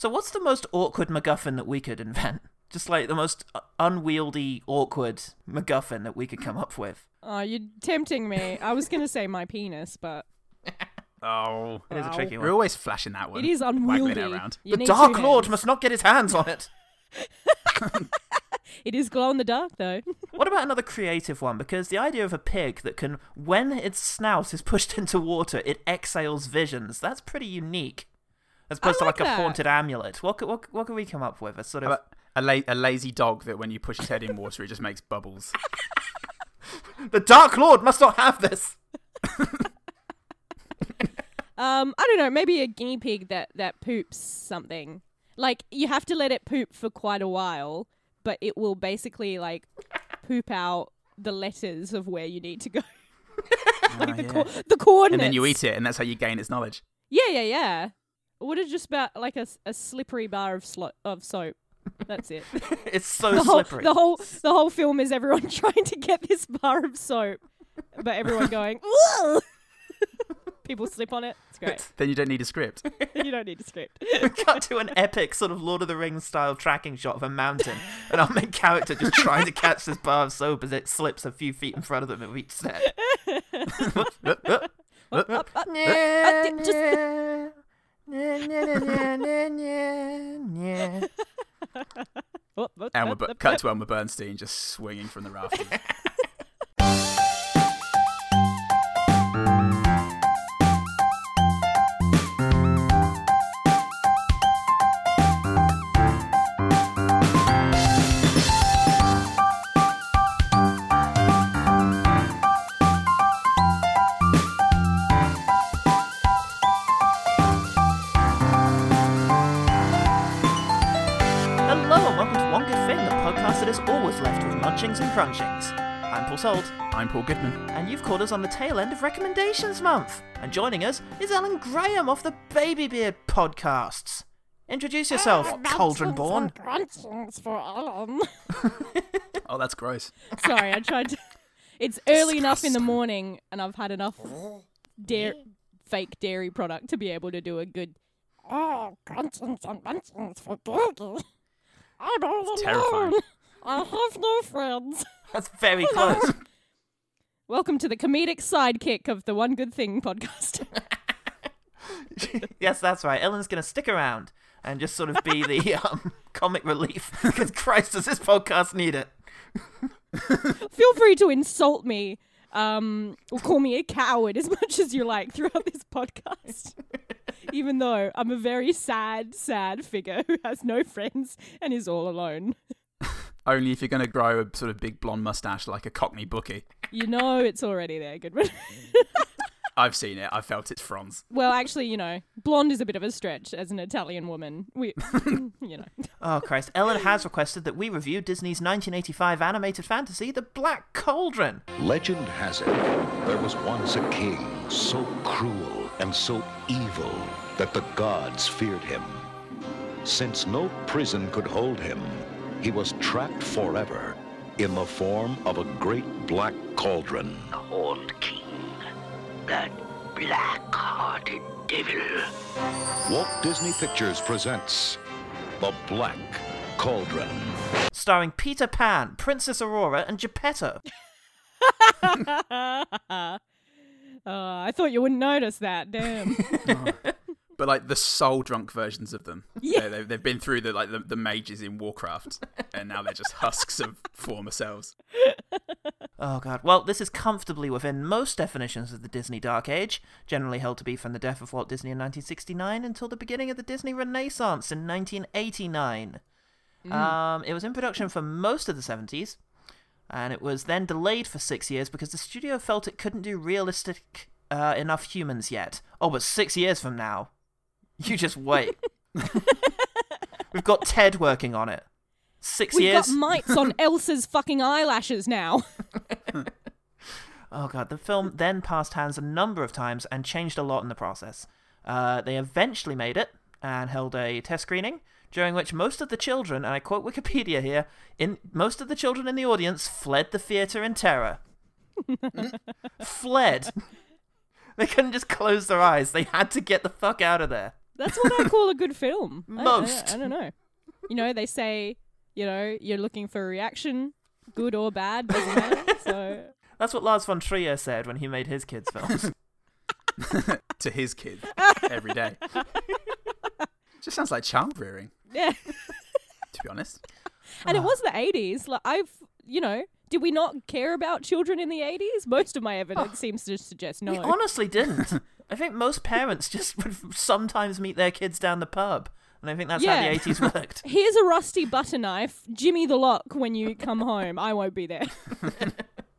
So, what's the most awkward MacGuffin that we could invent? Just like the most uh, unwieldy, awkward MacGuffin that we could come up with. Oh, you're tempting me. I was gonna say my penis, but Oh, It is a tricky one. we're always flashing that one. it is waggling unwieldy. it around. You The Dark Lord must not get his hands on it. It is glow in the dark, though. What about another creative one? Because the idea of a pig that can, when its snout is pushed into water, it exhales visions. That's pretty unique. As opposed like to like that. a haunted amulet. What could, what, what could we come up with? A sort of. about a, la- a lazy dog that when you push his head in water, it just makes bubbles. The Dark Lord must not have this! Um, I don't know. Maybe a guinea pig that that poops something. Like you have to let it poop for quite a while, but it will basically like poop out the letters of where you need to go. like Ah, the yeah. co- the coordinates. And then you eat it, and that's how you gain its knowledge. Yeah, yeah, yeah. What is just about like a, a slippery bar of slo- of soap? That's it. It's so the whole slippery. the whole the whole film is everyone trying to get this bar of soap, but everyone going. "Ugh." People slip on it. It's great. Then you don't need a script. you don't need a script. Cut to do an epic sort of Lord of the Rings style tracking shot of a mountain, and our main character just trying to catch this bar of soap as it slips a few feet in front of them at each step. Elmer, whoop, Bu- whoop, cut to Elmer Bernstein just swinging from the rafters. crunchings. I'm Paul Salt, I'm Paul Goodman. and you've caught us on the tail end of Recommendations Month. And joining us is Ellen Graham of the Baby Beard podcasts. Introduce yourself, ah, Cauldron Born. Crunchings for Ellen. Oh, that's gross. Sorry, I tried to. It's early enough in the morning, and I've had enough dairy, fake dairy product to be able to do a good. Oh, crunchings and munchings for Gurgi. I'm all It's terrifying. I have no friends. That's very close. Welcome to the comedic sidekick of the One Good Thing podcast. yes, that's right. Ellen's going to stick around and just sort of be the um, comic relief. Because Christ, does this podcast need it? Feel free to insult me, um, or call me a coward as much as you like throughout this podcast. Even though I'm a very sad, sad figure who has no friends and is all alone. Only if you're going to grow a sort of big blonde mustache like a Cockney bookie. You know it's already there, Goodman. I've seen it. I've felt its fronds. well, actually, you know, blonde is a bit of a stretch as an Italian woman. We, you know. Oh, Christ. Ellen has requested that we review Disney's 1985 animated fantasy, The Black Cauldron. Legend has it, there was once a king so cruel and so evil that the gods feared him. Since no prison could hold him, he was trapped forever in the form of a great black cauldron. The old King, that black-hearted devil. Walt Disney Pictures presents The Black Cauldron. Starring Peter Pan, Princess Aurora, and Geppetto. uh, I thought you wouldn't notice that. Damn. But like the soul drunk versions of them. Yeah. They- They've, they've been through the like the, the mages in Warcraft, and now they're just husks of former selves. Oh, God. Well, this is comfortably within most definitions of the Disney Dark Age, generally held to be from the death of Walt Disney in 1969 until the beginning of the Disney Renaissance in 1989. Um, it was in production for most of the 70s, and it was then delayed for six years because the studio felt it couldn't do realistic uh, enough humans yet. Oh, but six years from now, you just wait. We've got Ted working on it. 6 We've years. got mites on Elsa's fucking eyelashes now. Oh god, the film then passed hands a number of times and changed a lot in the process. Uh, they eventually made it and held a test screening during which most of the children, and I quote Wikipedia here, in most of the children in the audience fled the theater in terror. fled. They couldn't just close their eyes. They had to get the fuck out of there. That's what I call a good film. I- I- I, don't know. You know, they say, you know, you're looking for a reaction, good or bad, doesn't matter. So That's what Lars von Trier said when he made his kids' films. to his kids every day. Just sounds like child rearing, yeah, to be honest. and Ah. it was the '80s. Like I've, you know, did we not care about children in the '80s? Most of my evidence seems to suggest no. We honestly didn't. I think most parents just would sometimes meet their kids down the pub. And I think that's how the 80s worked. Here's a rusty butter knife. Jimmy the lock when you come home. I won't be there.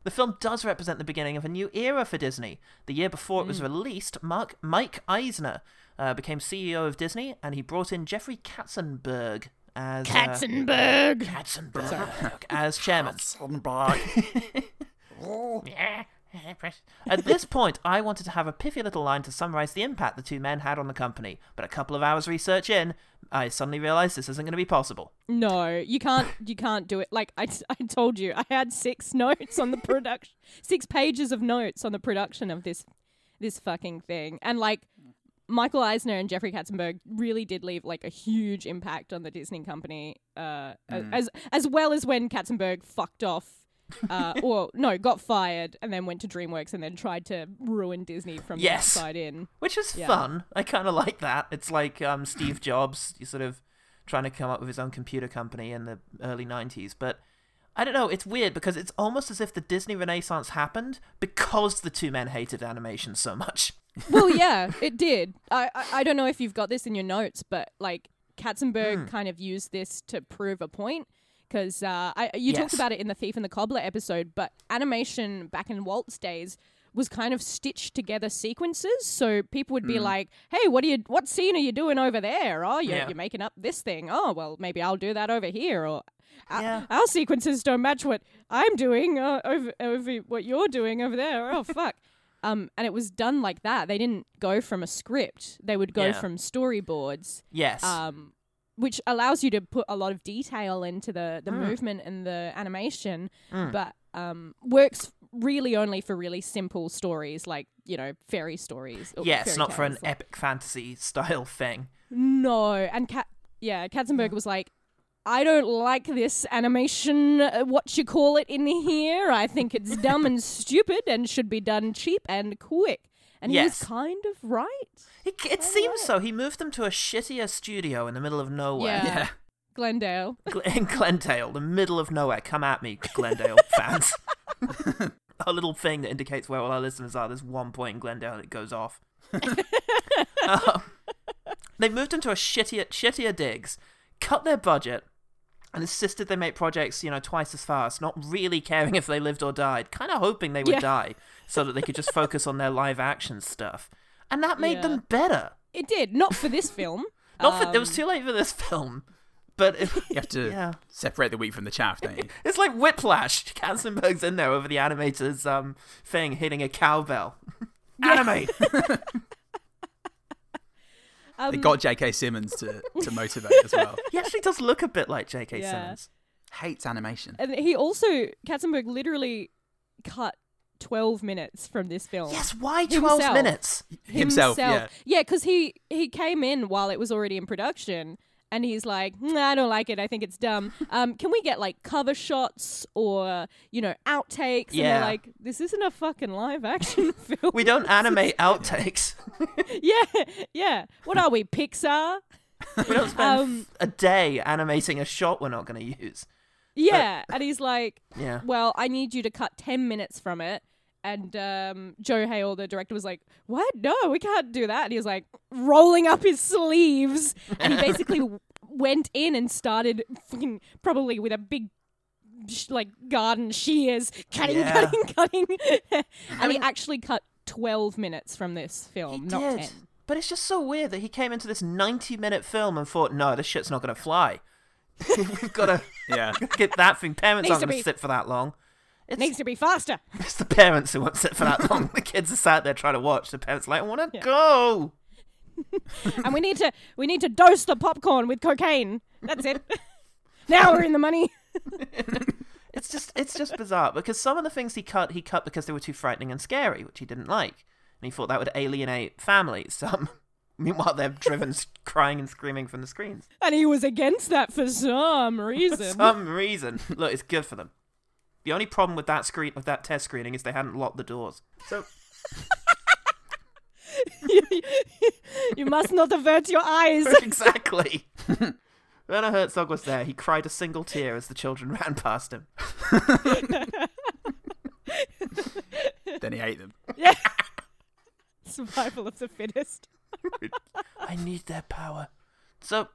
The film does represent the beginning of a new era for Disney. The year before it was released, Mark Mike Eisner uh, became CEO of Disney, and he brought in Jeffrey Katzenberg as uh, Katzenberg. Katzenberg as chairman. At this point, I wanted to have a pithy little line to summarize the impact the two men had on the company, but a couple of hours research in, I suddenly realized this isn't going to be possible. No, you can't. You can't do it. Like I, I told you, I had six notes on the production, six pages of notes on the production of this, this fucking thing, and like Michael Eisner and Jeffrey Katzenberg really did leave like a huge impact on the Disney company, uh, as as well as when Katzenberg fucked off. Uh, or no, got fired and then went to DreamWorks and then tried to ruin Disney from Yes. the outside in. Which is Yeah. fun. I kind of like that. It's like um, Steve Jobs, you sort of trying to come up with his own computer company in the early 90s. But I don't know, it's weird because it's almost as if the Disney Renaissance happened because the two men hated animation so much. well, yeah, it did. I, I I don't know if you've got this in your notes, but like Katzenberg Hmm. kind of used this to prove a point because uh, I you talked about it in the Thief and the Cobbler episode, but animation back in Walt's days was kind of stitched together sequences. So people would be like, "Hey, what are you? What scene are you doing over there? Oh, you're, Yeah. you're making up this thing. Oh, well, maybe I'll do that over here." Or "Our- our sequences don't match what I'm doing uh, over over what you're doing over there. Oh, fuck. Um, and it was done like that. They didn't go from a script. They would go Yeah. from storyboards, Yes. um, which allows you to put a lot of detail into the, the Mm. movement and the animation, but um, works really only for really simple stories like, you know, fairy stories. or yes, fairy not for an like- epic fantasy style thing. No. And Kat, yeah, Katzenberg was like, I don't like this animation, uh, what you call it in here. I think it's dumb and stupid and should be done cheap and quick. And he Yes. was kind of right. It, it seems so. He moved them to a shittier studio in the middle of nowhere. Yeah. Yeah. Glendale. Gl- in Glendale, the middle of nowhere. Come at me, Glendale fans. a little thing that indicates where all our listeners are. There's one point in Glendale that goes off. Um, they moved into a shittier, shittier digs, cut their budget, and insisted they make projects, you know, twice as fast, not really caring if they lived or died, kind of hoping they would Yeah. die so that they could just focus on their live action stuff. And that made Yeah. them better. It did. Not for this film. Not for, it was Um, too late for this film, but it, You have to Yeah. separate the wheat from the chaff, don't you? It's like Whiplash. Katzenberg's in there over the animator's um, thing, hitting a cowbell. Animate. Um, They got J.K. Simmons to, to motivate as well. he actually does look a bit like J.K. Yeah. Simmons. Hates animation. And he also, Katzenberg literally cut 12 minutes from this film. Yes, why 12 Himself. minutes? Himself, yeah. Yeah, because he, he came in while it was already in production. And he's like, "Mm, I don't like it. I think it's dumb. Um, can we get like cover shots or you know outtakes? Yeah. And they're like, this isn't a fucking live action film. We don't animate outtakes. yeah, yeah. What are we, Pixar? We don't spend Um, a day animating a shot we're not going to use. Yeah, and he's like, Yeah. well, I need you to cut 10 minutes from it. And um, Joe Hale, the director, was like, what? No, we can't do that. And he was like, rolling up his sleeves. And he basically w- went in and started fucking, probably with a big, sh- like, garden shears, cutting, Yeah. cutting, cutting. and he actually cut 12 minutes from this film, He not did. 10. But it's just so weird that he came into this 90 minute film and thought, no, this shit's not going to fly. We've got to Yeah. get that thing. Parents Needs aren't to going to be- sit for that long. It's, Needs to be faster. it's the parents who won't sit for that long. the kids are sat there trying to watch. The parents are like, I want to Yeah. go. and we need to we need to dose the popcorn with cocaine. That's it. now we're in the money. It's just it's just bizarre because some of the things he cut he cut because they were too frightening and scary, which he didn't like, and he thought that would alienate families. Some. Um, meanwhile, they're driven crying and screaming from the screens. And he was against that for some For reason. some reason. Look, it's good for them. The only problem with that screen with that test screening is they hadn't locked the doors. So you must not avert your eyes. exactly. Werner Herzog was there. He cried a single tear as the children ran past him. Then he ate them. Yeah. Survival of the fittest. I need their power. So,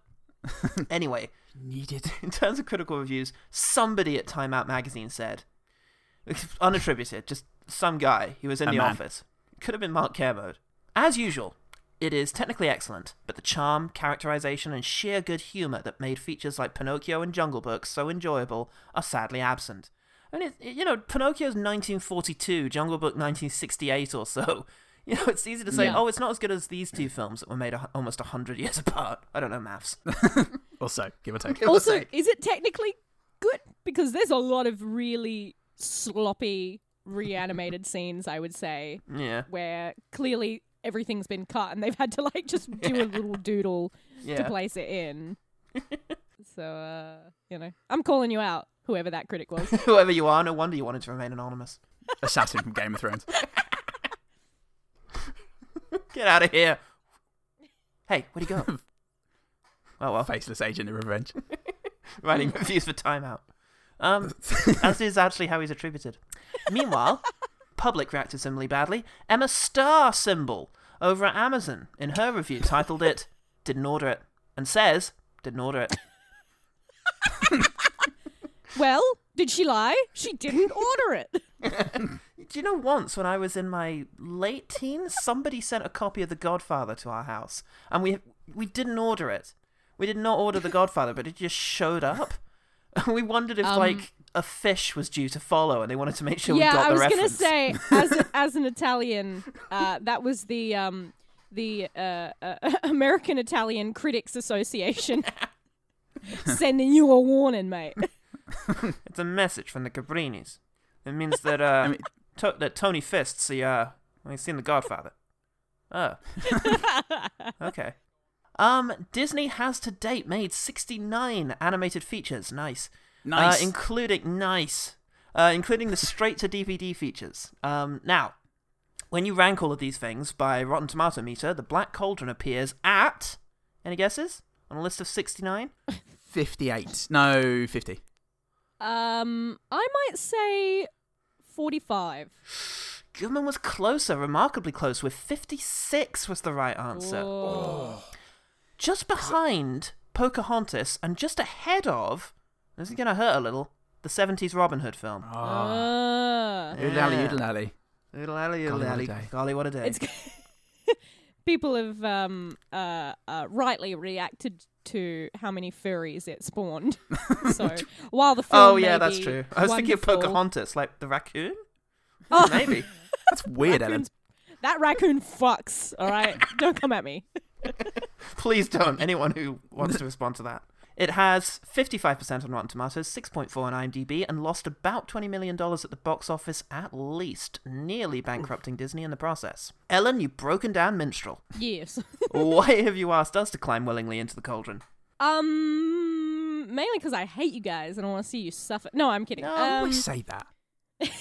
anyway, Needed. in terms of critical reviews, somebody at Time Out magazine said, unattributed, just some guy who was in A the man. office. Could have been Mark Kermode. As usual, it is technically excellent, but the charm, characterization, and sheer good humor that made features like Pinocchio and Jungle Book so enjoyable are sadly absent. And it, it- you know, Pinocchio's 1942, Jungle Book 1968 or so. You know, it's easy to say, Yeah. oh, it's not as good as these two films that were made a, almost 100 years apart. I don't know maths. Also, give or take. Also, is it technically good? Because there's a lot of really sloppy reanimated scenes, I would say, Yeah. where clearly everything's been cut and they've had to like just do a little doodle to place it in. so, uh, you know, I'm calling you out, whoever that critic was. Whoever you are, no wonder you wanted to remain anonymous. Assassin from Game of Thrones. Get out of here. Hey, where'd he go? oh well, Faceless agent of revenge. writing reviews for Time Out. Um, as is actually how he's attributed. Meanwhile, public reacted similarly badly. Emma Star symbol over at Amazon in her review titled it "Didn't order it" and says "Didn't order it." well, did she lie? She didn't order it. Do you know once when I was in my late teens, somebody sent a copy of The Godfather to our house, and we we didn't order it. We did not order The Godfather, but it just showed up. And we wondered if Um, like a fish was due to follow, and they wanted to make sure we yeah, got I the was gonna say, as a, as an Italian, uh, that was the um, the uh, uh, American Italian Critics Association sending you a warning, mate. it's a message from the Cabrinis. It means that uh, I mean, to- that Tony Fists, he uh, well, he's seen The Godfather. Oh, okay. Um, Disney has to date made 69 animated features. Nice. nice. Uh, including nice, uh, including the straight to DVD features. Um, now, when you rank all of these things by Rotten Tomato meter, the Black Cauldron appears at any guesses on a list of 69. 58. No, 50. Um, I might say forty-five. Goodman was closer, remarkably close, with 56 was the right answer. Whoa. Just behind Pocahontas and just ahead of, this is going to hurt a little, the 70s Robin Hood film. Oh. Ah. Oodle alley, oodle alley. Oodle alley, Golly, oodle what a alley. day. Golly, what a day. It's people have um uh, uh rightly reacted to how many furries it spawned. so while the film oh, yeah, that's true. I was thinking of Pocahontas, like the raccoon? Oh, Maybe. That's weird, That raccoon fucks. All right, don't come at me. Please don't. Anyone who wants to respond to that. It has 55% on Rotten Tomatoes, 6.4 on IMDb, and lost about $20 million at the box office at least, nearly bankrupting Disney in the process. Ellen, you broken down minstrel. Yes. Why have you asked us to climb willingly into the cauldron? Um, mainly because I hate you guys and I want to see you suffer. No, I'm kidding. No, um, always say that.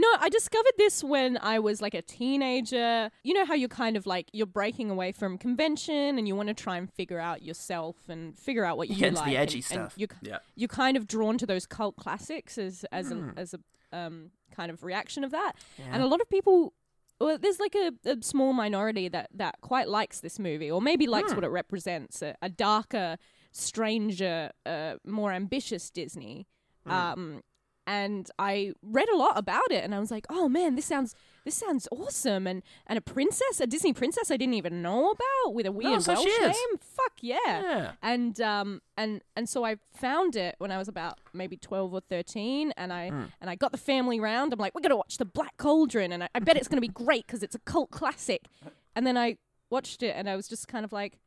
No, I discovered this when I was like a teenager. You know how you're kind of like you're breaking away from convention and you want to try and figure out yourself and figure out what you get like. the edgy and, stuff. And you're, Yeah. you're kind of drawn to those cult classics as as Hmm. a as a um kind of reaction of that. Yeah. And a lot of people well, there's like a, a small minority that, that quite likes this movie, or maybe likes Hmm. what it represents a, a darker, stranger, uh, more ambitious Disney. Hmm. Um, and I read a lot about it, and I was like, "Oh man, this sounds this sounds awesome!" And and a princess, a Disney princess, I didn't even know about with a weird so Welsh name. Fuck yeah. Yeah. And um and and so I found it when I was about maybe twelve or thirteen, and I Hmm. and I got the family round. I'm like, we're gonna watch the Black Cauldron, and I, I bet it's gonna be great because it's a cult classic. And then I watched it, and I was just kind of like,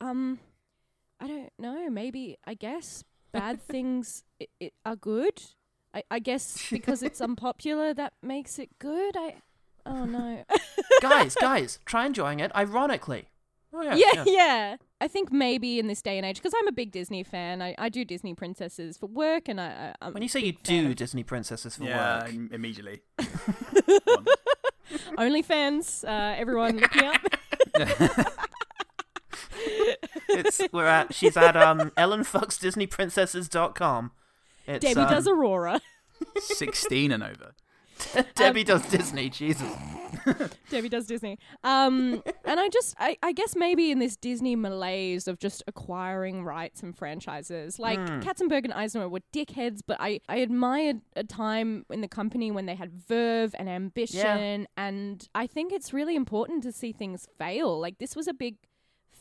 um, I don't know. Maybe I guess bad things i i are good. I, I guess because it's unpopular that makes it good. I Oh no. guys, guys, try enjoying it. Ironically. Oh yeah. yeah, yeah. I think maybe in this day and age, because I'm a big Disney fan. I, I do Disney princesses for work, and I, I I'm When you say you do of Disney princesses for yeah, work, im- immediately. OnlyFans. Uh, everyone, look me up. it's we're at she's at um ellenfucksdisneyprincesses.com. It's, Debbie um, does Aurora. 16 and over. Debbie does Disney. Jesus. Debbie does Disney. Um, and I just, I, I guess maybe in this Disney malaise of just acquiring rights and franchises, like Hmm. Katzenberg and Eisner were dickheads, but I, I admired a time in the company when they had verve and ambition, and I think it's really important to see things fail. Like this was a big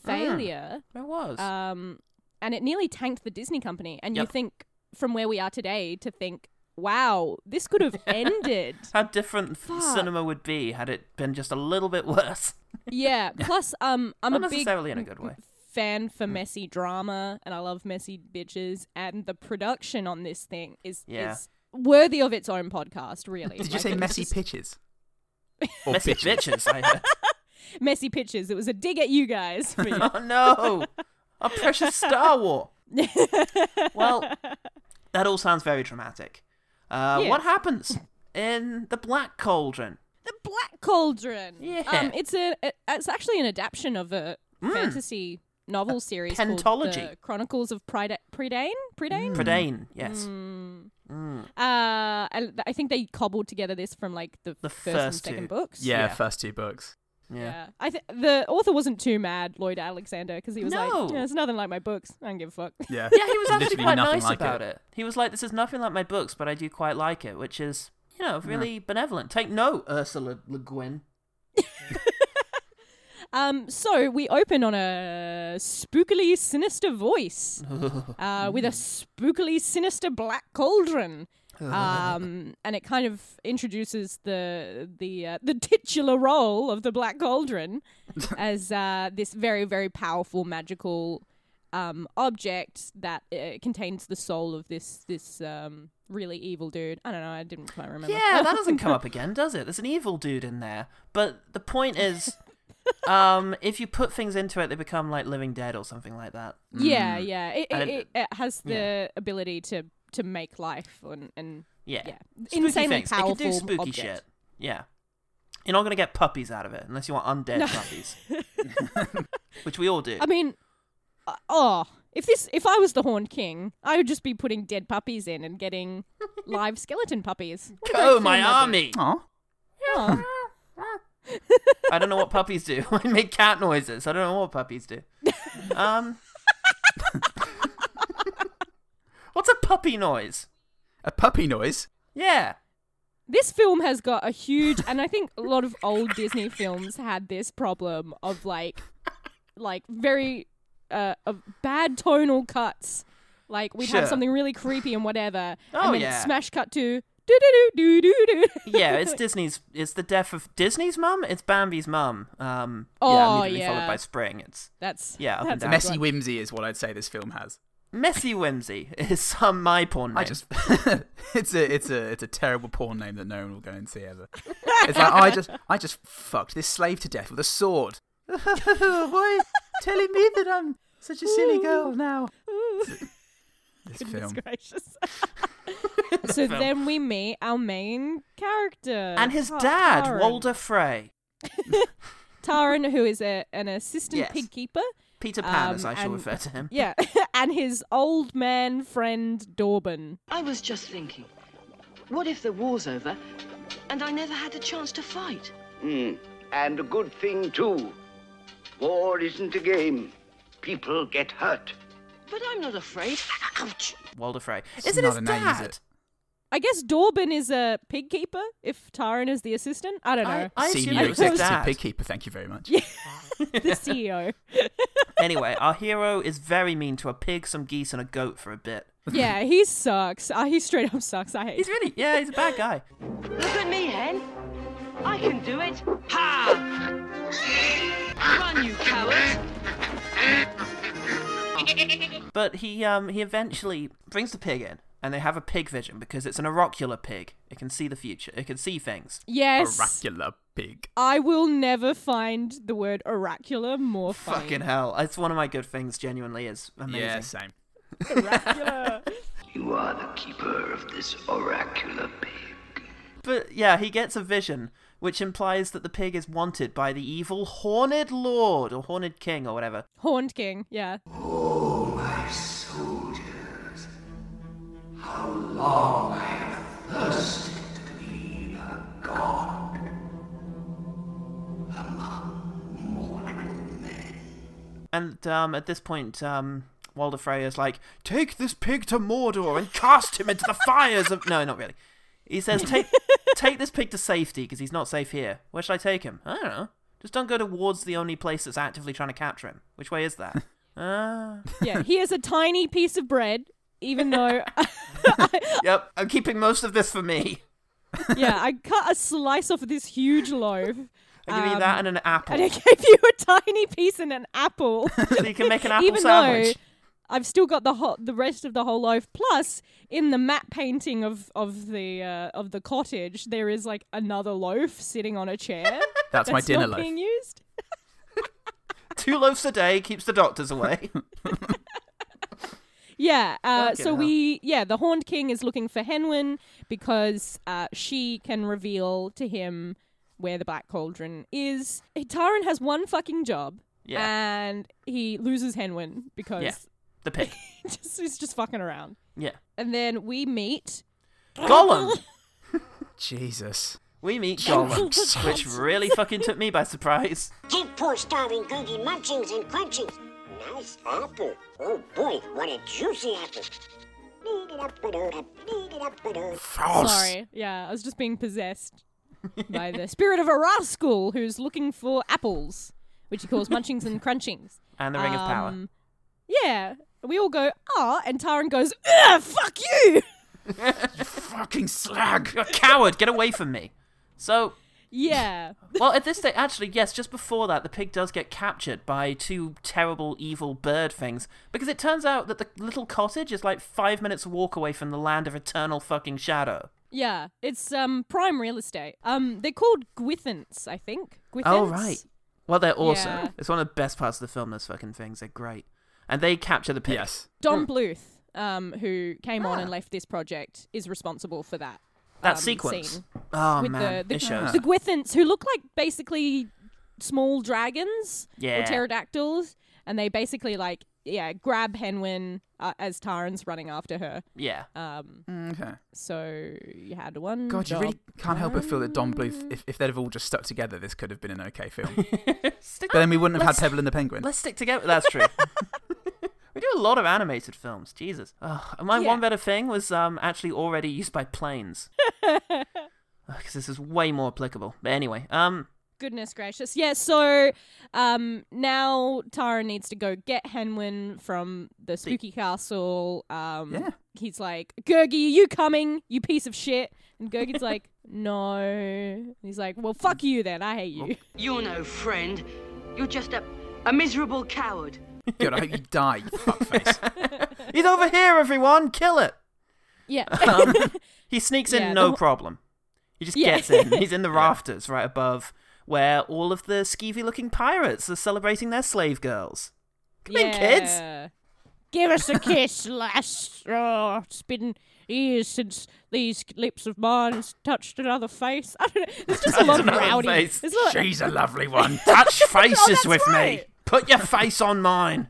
Hmm. failure, It was. um, and it nearly tanked the Disney company. And you think from where we are today to think, wow, this could have ended. How different Fuck. cinema would be had it been just a little bit worse. Yeah. Plus, um, I'm Not a big necessarily in a good way. fan for messy drama, and I love messy bitches. And the production on this thing is Yeah. is worthy of its own podcast. Really. Did you say messy just- pitches? Or Messy bitches? bitches, I heard. Messy pitches. It was a dig at you guys. For you. Oh no! A precious Star War. well, that all sounds very dramatic. Uh, What happens in the Black Cauldron? the Black Cauldron. Yeah. Um, it's a it's actually an adaptation of a fantasy novel series called pentology. The Chronicles of Prida- Prydain. Prydain. Prydain, yes. Mm. Mm. Uh, and I think they cobbled together this from like the, The first, and second two. books. Yeah, Yeah. first two books. Yeah. Yeah, I th- the author wasn't too mad, Lloyd Alexander, because he was No. like, "Yeah, it's nothing like my books. I don't give a fuck." Yeah. Yeah, he was actually quite nice like about it. He was like, "This is nothing like my books, but I do quite like it," which is, you know, really benevolent. Take note, Ursula Le Guin. Um, so we open on a spookily sinister voice, uh, with a spookily sinister black cauldron. Um, and it kind of introduces the the uh, the titular role of the black cauldron as uh, this very very powerful magical um, object that uh, contains the soul of this this um, really evil dude. I don't know. I didn't quite remember. Yeah, that doesn't come up again, does it? There's an evil dude in there. But the point is, um, if you put things into it, they become like living dead or something like that. Yeah, yeah. It, it, it- it, it has the yeah. ability to to make life and, and Yeah. yeah, Spooky insanely things. powerful It can do spooky object. shit. Yeah. You're not going to get puppies out of it unless you want undead No. puppies. Which we all do. I mean, uh, oh, if this if I was the Horned King, I would just be putting dead puppies in and getting live skeleton puppies. What Go, my film that'd army! Aw. Oh. I don't know what puppies do. I make cat noises. I don't know what puppies do. Um. What's a puppy noise? A puppy noise? Yeah. This film has got a huge, and I think a lot of old Disney films had this problem of like, like very, uh, of bad tonal cuts. Like we'd Sure. have something really creepy and whatever, Oh, and then yeah. smash cut to do do do do do do. Yeah, it's Disney's. It's the death of Disney's mum. It's Bambi's mum. Um. Oh, yeah, immediately followed yeah. by Spring. It's That's Yeah, up and that's down. a good Messy one. whimsy is what I'd say this film has. Messy whimsy. Is some my porn name. I just it's a it's a it's a terrible porn name that no one will go and see ever. It's like I just I just fucked this slave to death with a sword. Why telling me that I'm such a silly girl now? This Goodness film. gracious. so then we meet our main character and his Ta- dad, Taran. Walder Frey. Taran, who is a, an assistant Yes. pig keeper. Peter Pan, Um, as I shall and- refer to him. Yeah, and his old man friend Dallben. I was just thinking, what if the war's over and I never had a chance to fight? Hmm. And a good thing, too. War isn't a game. People get hurt. But I'm not afraid. Ouch! Walder Frey. It's Is it not his a name, dad? is it? I guess Dallben is a pig keeper. If Taran is the assistant, I don't know. I, I Senior it was his executive dad. pig keeper, thank you very much. Yeah. the CEO. Anyway, our hero is very mean to a pig, some geese, and a goat for a bit. yeah, he sucks. Uh, he straight up sucks. I hate. He's really, yeah, he's a bad guy. Look at me, Hen. I can do it. Ha! Run, you coward! But he, um, he eventually brings the pig in, and they have a pig vision because it's an oracular pig. It can see the future. It can see things. Yes. Oracular pig. I will never find the word oracular more funny. Fucking hell. It's one of my good things, genuinely is amazing. Yeah, same. Oracular. You are the keeper of this oracular pig. But yeah, he gets a vision, which implies that the pig is wanted by the evil Horned Lord or Horned King or whatever. Horned King, yeah. Oh, how long I have thirsted to be a god among mortal men. And um, at this point, um, Walder Freyer's like, "Take this pig to Mordor and cast him into the fires of." No, not really. He says, "Take, take this pig to safety because he's not safe here. Where should I take him? I don't know. Just don't go towards the only place that's actively trying to capture him. Which way is that? Ah, Yeah, he has a tiny piece of bread, even though, yep. I'm keeping most of this for me. yeah, I cut a slice off of this huge loaf. I give you um, that and an apple, And I gave you a tiny piece and an apple. so you can make an apple even sandwich. though I've still got the whole, the rest of the whole loaf. Plus, in the matte painting of of the uh, of the cottage, there is like another loaf sitting on a chair. That's, my dinner not loaf. being used. Two loaves a day keeps the doctors away. Yeah. Uh, so hell. we, yeah, the Horned King is looking for Hen Wen because uh, she can reveal to him where the Black Cauldron is. Taran has one fucking job. Yeah. And he loses Hen Wen because Yeah. the pig. he just, he's just fucking around. Yeah. And then we meet. Gollum. Jesus. We meet Gollum, which really fucking took me by surprise. Give poor starving Gurgi munchings and crunchings. Nice apple. Oh boy, what a juicy apple. False. Sorry. Yeah, I was just being possessed by the spirit of a rascal who's looking for apples, which he calls munchings and crunchings. And the Ring of Power. Um, Yeah. We all go, ah, and Taran goes, ugh, fuck you! you! Fucking slag. You're a coward. Get away from me. So, Yeah. well, at this stage, actually, yes, just before that, the pig does get captured by two terrible, evil bird things. Because it turns out that the little cottage is like five minutes walk away from the land of eternal fucking shadow. Yeah. It's um prime real estate. Um they're called Gwythaints, I think. Gwythaints? Oh, right. Well, they're awesome. Yeah. It's one of the best parts of the film, those fucking things. They're great. And they capture the pig. Yes. Don Bluth, um, who came on Ah. and left this project, is responsible for that. That um, sequence. scene. Oh, with man. the it the, shows. the Gwythaints, who look like basically small dragons Yeah. or pterodactyls, and they basically like yeah grab Hen Wen uh, as Taran's running after her. yeah. Um, Okay. so you had one. God, you job really can't help but feel that Don done. Bluth, if, if they'd have all just stuck together, this could have been an okay film. Stick- but then we wouldn't have Let's- had Pebble and the Penguin. Let's stick together. That's true. we do a lot of animated films. Jesus. Ugh. My Yeah. one better thing was um actually already used by planes. Because this is way more applicable. But anyway, um, Goodness gracious. Yeah, so um, now Tara needs to go get Hen Wen from the spooky castle. Um, Yeah. He's like, Gurgi, are you coming, you piece of shit? And Gurgi's like, no. And he's like, well, fuck you then. I hate you. You're no friend. You're just a, a miserable coward. God, I hope you die, you fuckface. he's over here, everyone. Kill it. Yeah. Um, he sneaks in Yeah, no the- problem. He just Yeah. gets in. He's in the rafters right above where all of the skeevy-looking pirates are celebrating their slave girls. Come in, kids. Give us a kiss, lass. Oh, it's been years since these lips of mine touched another face. I don't know. It's just a lot of Another rowdy. face. It's not, She's a lovely one. Touch faces that's with right. Put your face on mine.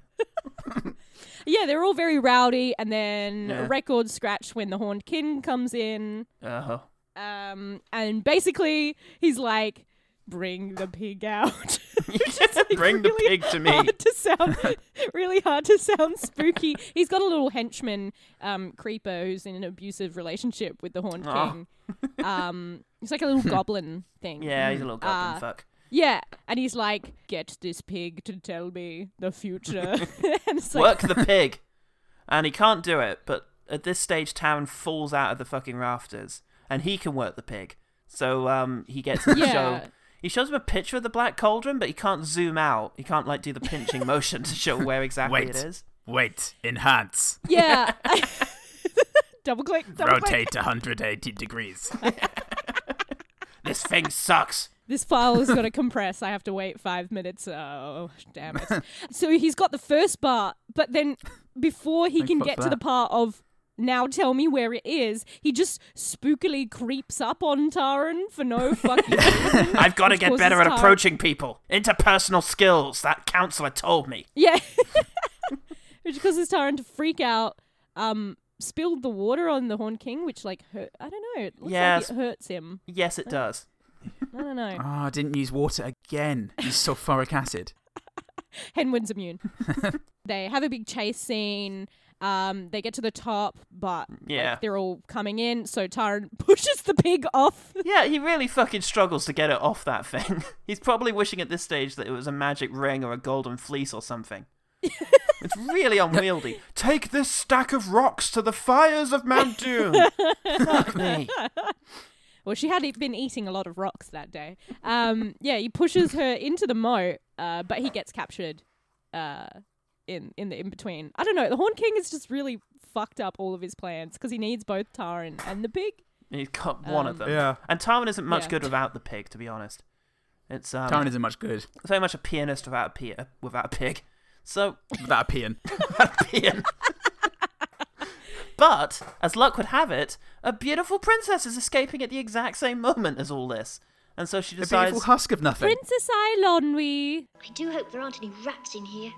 yeah, they're all very rowdy, and then Yeah. a record scratch when the Horned King comes in. Uh-huh. Um, and basically he's like, "Bring the pig out." Like, Bring the pig to me. Hard to sound, really hard to sound spooky. He's got a little henchman, um, creeper who's in an abusive relationship with the Horned Aw. King. Um, he's like a little goblin thing. Yeah, he's a little goblin Uh, fuck. Yeah, and he's like, "Get this pig to tell me the future." and it's like, Work the pig. And he can't do it, but at this stage, Town falls out of the fucking rafters, and he can work the pig. So um, he gets him to Yeah. show. He shows him a picture of the black cauldron, but he can't zoom out. He can't like do the pinching motion to show where exactly Wait. it is. Wait, enhance. Yeah. double click. Double click. Rotate 180 degrees. This thing sucks. This file has got to compress. I have to wait five minutes. Oh, damn it. so he's got the first part, but then before he Thank can get for to the part of now tell me where it is, he just spookily creeps up on Taran for no fucking reason. I've got to get better at Taran- approaching people. Interpersonal skills, that counselor told me. Yeah. which causes Taran to freak out. Um, spilled the water on the Horn King, which like hurt. I don't know. It looks Yes. like it hurts him. Yes, it does. I don't know. Oh, I didn't use water again. Use sulfuric acid. Hen Wen's immune. they have a big chase scene. Um, they get to the top, but like, Yeah. they're all coming in. So Taran pushes the pig off. Yeah, he really fucking struggles to get it off that thing. He's probably wishing at this stage that it was a magic ring or a golden fleece or something. it's really unwieldy. Take this stack of rocks to the fires of Mount Doom. Fuck me. Well, she had been eating a lot of rocks that day. Um, yeah, he pushes her into the moat, uh, but he gets captured. Uh, in in the in between, I don't know. The Horn King has just really fucked up all of his plans because he needs both Taran and the pig. He's got one of Um, them. Yeah. And Tarwin isn't much Yeah. good without the pig, to be honest. It's um, Taran isn't much good So much a pianist without a, pi- uh, without a pig. So, without a peeing. pian. But, as luck would have it, a beautiful princess is escaping at the exact same moment as all this. And so she decides. A decides. beautiful husk of nothing. Princess Eilonwy. I do hope there aren't any rats in here.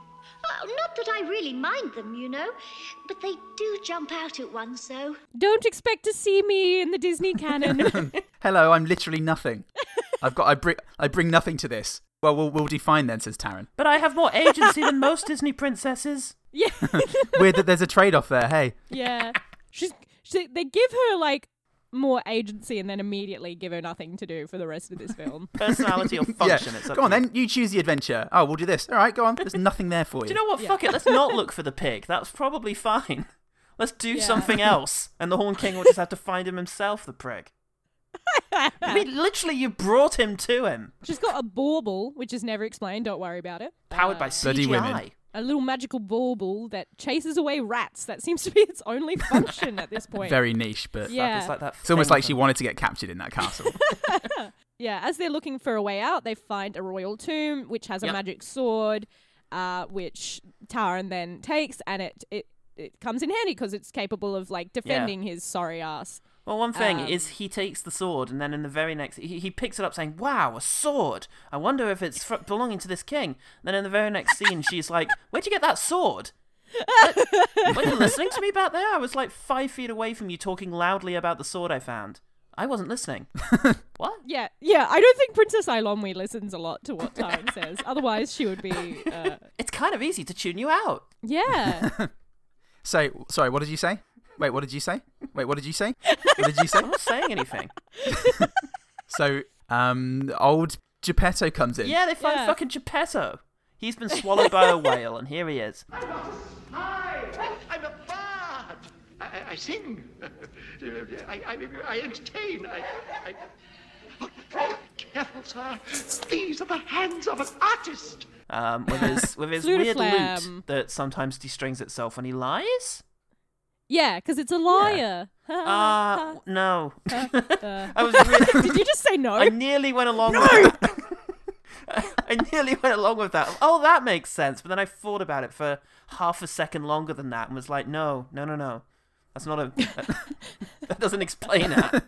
Oh, not that I really mind them, you know, but they do jump out at one so. Don't expect to see me in the Disney canon. Hello, I'm literally nothing. I've got. I bring. I bring nothing to this. Well, we'll, we'll define then, says Taran. But I have more agency than most Disney princesses. Yeah, Weird that there's a trade-off there. Hey, yeah. She's she, they give her like more agency and then immediately give her nothing to do for the rest of this film. Personality or yeah. function. It's Go on then. You choose the adventure. Oh, we'll do this. All right, go on. There's nothing there for you. Do you know what? Fuck it. Let's not look for the pig. That's probably fine. Let's do Yeah. something else. And the Horn King will just have to find him himself, the prick. I mean, literally, you brought him to him. She's got a bauble, which is never explained. Don't worry about it. Powered by Uh, Bloody CGI. women. A little magical bauble that chases away rats. That seems to be its only function at this point. Very niche, but Yeah. It's like that. it's almost like she wanted to get captured in that castle. Yeah, as they're looking for a way out, they find a royal tomb which has a Yep. magic sword, uh, which Taran then takes, and it it, it comes in handy because it's capable of like defending his sorry ass. Well, one thing Um, is he takes the sword, and then in the very next, he, he picks it up, saying, "Wow, a sword! I wonder if it's fr- belonging to this king." then in the very next scene, she's like, "Where'd you get that sword?" Were you listening to me back there? I was like five feet away from you, talking loudly about the sword I found. I wasn't listening. what? Yeah, yeah. I don't think Princess Eilonwy listens a lot to what Taran says. Otherwise, she would be. Uh, It's kind of easy to tune you out. yeah. so, sorry, what did you say? Wait, what did you say? Wait, what did you say? What did you say? I'm not saying anything. So, um, old Geppetto comes in. Yeah, they find Yeah. fucking Geppetto. He's been swallowed by a whale, and here he is. Hi, I'm a bard. I, I, I sing. I, I, I entertain. I, I... Oh, careful, sir. These are the hands of an artist. Um, with his with his weird flam. lute that sometimes destrings itself when he lies. Yeah, because it's a liar. Uh, no. I was really. Did you just say no? I nearly went along with that. I nearly went along with that. Oh, that makes sense. But then I thought about it for half a second longer than that and was like, no, no, no, no. That's not a. that doesn't explain that.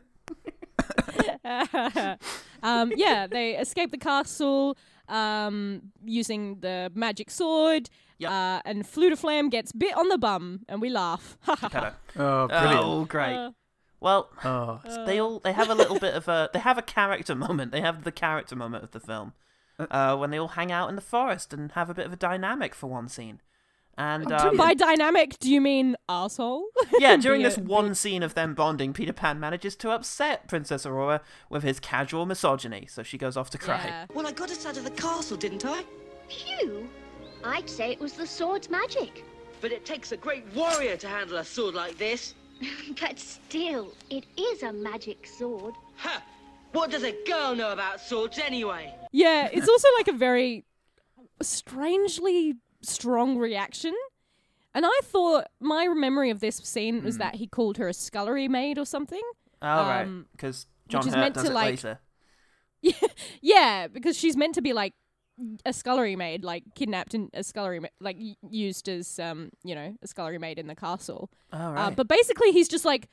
um, yeah, they escape the castle um, using the magic sword. Yep. Uh, and Fflewddur Fflam gets bit on the bum, and we laugh. Oh, brilliant. Oh, great. Uh, Well, Oh. they all they have a little bit of a they have a character moment. They have the character moment of the film uh, when they all hang out in the forest and have a bit of a dynamic for one scene. And um, By dynamic, do you mean asshole? yeah, during Be a- this one scene of them bonding, Peter Pan manages to upset Princess Aurora with his casual misogyny, so she goes off to cry. Yeah. Well, I got us out of the castle, didn't I? Phew! I'd say it was the sword's magic. But it takes a great warrior to handle a sword like this. But still, it is a magic sword. Ha! What does a girl know about swords anyway? Yeah, it's also like a very strangely strong reaction. And I thought my memory of this scene Hmm. was that he called her a scullery maid or something. Oh, right. Um, Because John Hurt meant does to, it like- later. Yeah, because she's meant to be like a scullery maid, like kidnapped and a scullery, ma- like used as um, you know, a scullery maid in the castle. Oh, Uh, but basically, he's just like,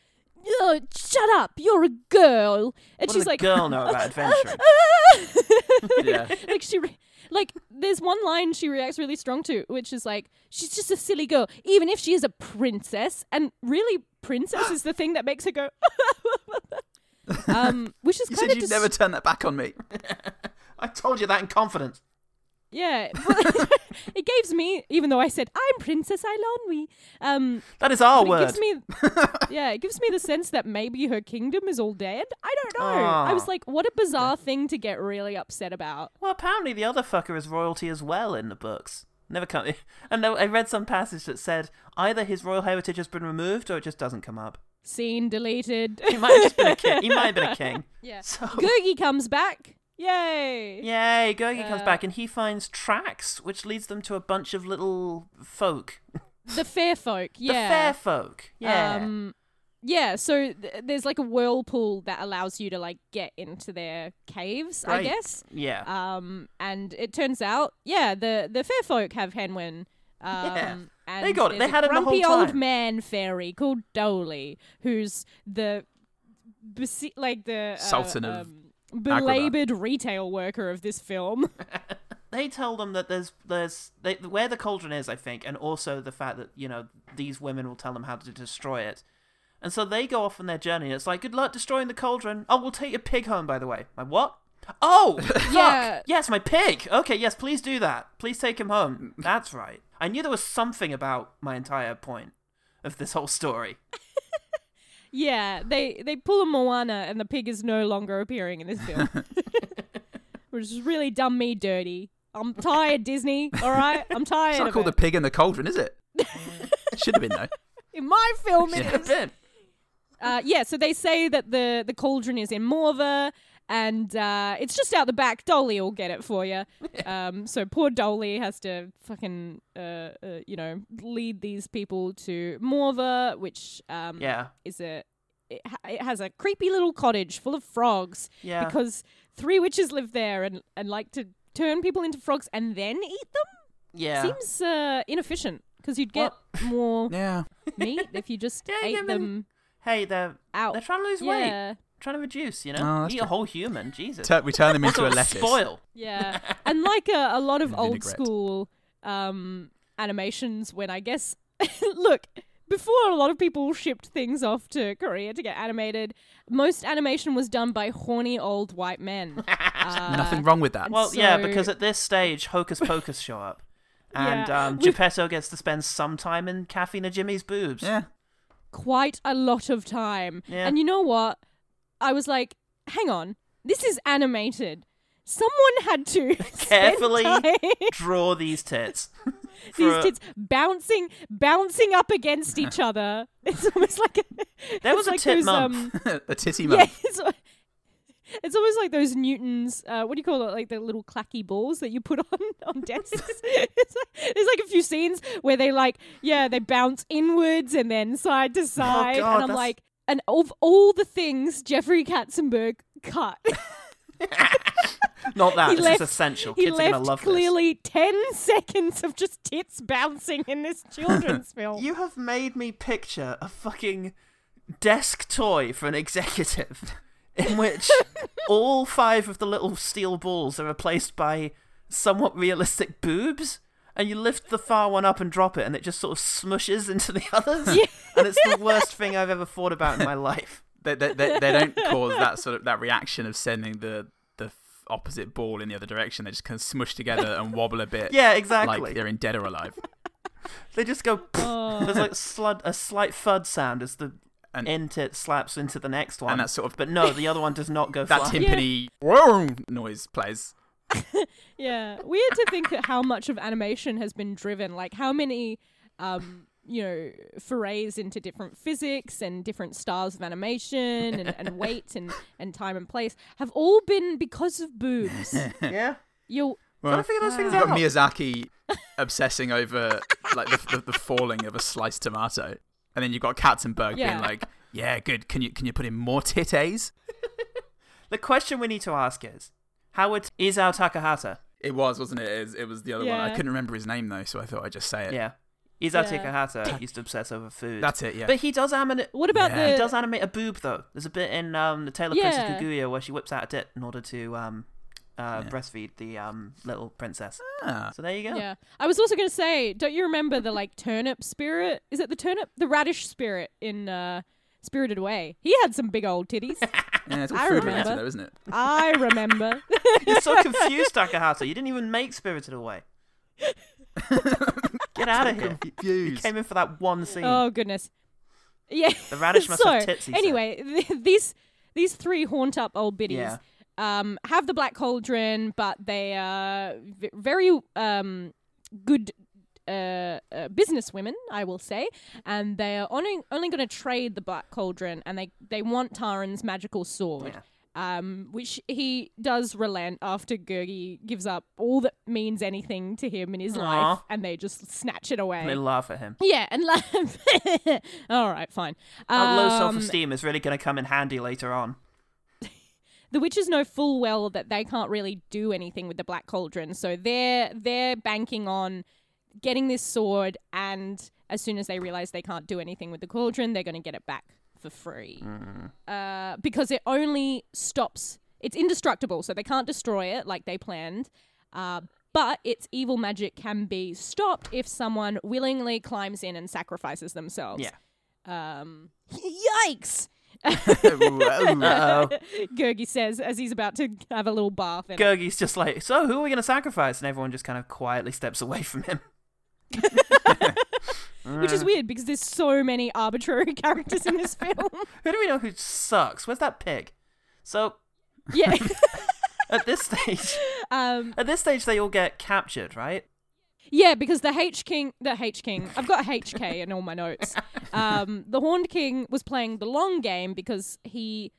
"Oh, shut up, you're a girl," and what she's does a like, girl know about adventuring? Yeah. like she, re- like there's one line she reacts really strong to, which is like, she's just a silly girl, even if she is a princess, and really, princess is the thing that makes her go. um, which is You kind said of you'd never turn that back on me. I told you that in confidence. Yeah, it gives me, even though I said I'm Princess Eilonwy, um, That is our but it word. gives me, yeah, it gives me the sense that maybe her kingdom is all dead. I don't know. I was like, what a bizarre thing to get really upset about. Well, apparently the other fucker is royalty as well in the books. Never come. And I read some passage that said either his royal heritage has been removed or it just doesn't come up. Scene deleted. He might have just been a king. He might have been a king. Yeah. So Gurgi comes back. Yay! yay, Gurgi comes Uh, back and he finds tracks, which leads them to a bunch of little folk. The fair folk. Yeah. The fair folk. Yeah. Um, yeah, so th- there's like a whirlpool that allows you to like get into their caves, I guess. yeah. Um, and it turns out, yeah, the the fair folk have Hen Wen. Um, Yeah. and They got it. They had a it the whole grumpy old man fairy called Doli, who's the besi- like the uh, Sultan of um, Uh, belabored retail worker of this film. they tell them that there's there's they, where the cauldron is, I think, and also the fact that you know these women will tell them how to destroy it, and so they go off on their journey. And it's like, good luck destroying the cauldron. Oh, we'll take your pig home. By the way, my what? Oh, fuck! Yeah. Yes, my pig. Okay, yes, please do that. Please take him home. That's right. I knew there was something about my entire point of this whole story. yeah, they they pull a Moana, and the pig is no longer appearing in this film, which has really done me dirty. I'm tired, Disney. All right, I'm tired. It's not called it. the pig in the cauldron, is it? Should have been though. In my film, it Yeah, is. Ben. Uh, yeah, so they say that the the cauldron is in Morva, and uh, it's just out the back. Doli will get it for you. Um, so poor Doli has to fucking, uh, uh, you know, lead these people to Morva, which um, Yeah. is a it, ha- it has a creepy little cottage full of frogs Yeah. because three witches live there and and like to turn people into frogs and then eat them. Yeah. Seems uh, inefficient because you'd get more Yeah. meat if you just Yeah, ate yeah, them Hey, they're out. they're trying to lose weight. Yeah. Trying to reduce. You know, Oh, that's eat a whole human. Jesus. Tur- we turn them into a Also, lettuce. Spoil. Yeah, and like a, a lot of old vinaigrette. school um, animations, when I guess, look, before a lot of people shipped things off to Korea to get animated, most animation was done by horny old white men. Uh, Nothing wrong with that. Well, yeah, because at this stage, Hocus Pocus show up, and Yeah, um, Geppetto gets to spend some time in Kathy Najimy's boobs. yeah. quite a lot of time. Yeah. And you know what? I was like, hang on, this is animated. Someone had to Carefully Draw these tits. these For a- kids bouncing bouncing up against each other. It's almost like a, There it's was a like tit those. Um, a titty yeah, it's, it's almost like those Newtons. Uh, what do you call it? Like the little clacky balls that you put on on desks. it's like, there's like a few scenes where they like yeah they bounce inwards and then side to side, Oh, God, and I'm that's- like, and of all the things Jeffrey Katzenberg cut. Not that. He this left- is essential. He Kids are gonna left love clearly ten seconds of just tits bouncing in this children's film. You have made me picture a fucking desk toy for an executive, in which all five of the little steel balls are replaced by somewhat realistic boobs. And you lift the far one up and drop it, and it just sort of smushes into the others. And it's the worst thing I've ever thought about in my life. They, they, they, they don't cause that sort of that reaction of sending the the opposite ball in the other direction. They just kind of smush together and wobble a bit. Yeah, exactly. Like they're in Dead or Alive. They just go. Oh. There's like oh. slud, a slight thud sound as the And- end tit slaps into the next one. And that sort of- But no, the other one does not go That flying. timpani "Whoa" noise plays. Yeah, weird to think that how much of animation has been driven, like how many, um, you know, forays into different physics and different styles of animation and, and weight and, and time and place have all been because of boobs. Yeah. You'll Gotta figure those things You've got out. Miyazaki obsessing over like the, the, the falling of a sliced tomato, and then you've got Katzenberg Yeah. being like, "Yeah, good. Can you can you put in more titties?" The question we need to ask is, Howard Isao Takahata. It was, wasn't it? It was, the other one. I couldn't remember his name though, so I thought I'd just say it. Yeah. Isao Yeah. Takahata used to obsess over food. That's it. Yeah. But he does animate. What about Yeah. the? He does animate a boob though. There's a bit in um, the Tale of Princess Kaguya where she whips out a tit in order to um, uh, Yeah. breastfeed the um, little princess. Ah. So there you go. Yeah. I was also going to say, don't you remember the like turnip spirit? Is it the turnip, the radish spirit in uh, Spirited Away? He had some big old titties. Yeah, it's all I food remember. related though, isn't it? I remember. You're so confused, Takahata. You didn't even make Spirited Away. Get out of here. You Confused. came in for that one scene. oh goodness. Yeah. The radish must so, have tits, he said. anyway, th- these these three haunt up old biddies. Yeah. Um, have the black cauldron, but they are v- very um good uh, uh, business women, I will say, and they are only only going to trade the black cauldron, and they they want Taran's magical sword. Yeah. Um, which he does relent after Gurgi gives up all that means anything to him in his Aw. life, and they just snatch it away. They laugh at him. Yeah, and laugh. all right, fine. Low Um, self-esteem is really going to come in handy later on. the witches know full well that they can't really do anything with the black cauldron so they're they're banking on getting this sword and as soon as they realize they can't do anything with the cauldron they're going to get it back for free uh, because it only stops it's indestructible so they can't destroy it like they planned uh, but its evil magic can be stopped if someone willingly climbs in and sacrifices themselves Yeah. um yikes. Gurgi says as he's about to have a little bath. Gurgi's just like, so who are we going to sacrifice? And everyone just kind of quietly steps away from him. Which is weird because there's so many arbitrary characters in this film. Who do we know who sucks? Where's that pig? So yeah. at this stage, um, at this stage, they all get captured, right? yeah, because the H King, the H King, I've got HK in all my notes. Um, the Horned King was playing the long game because he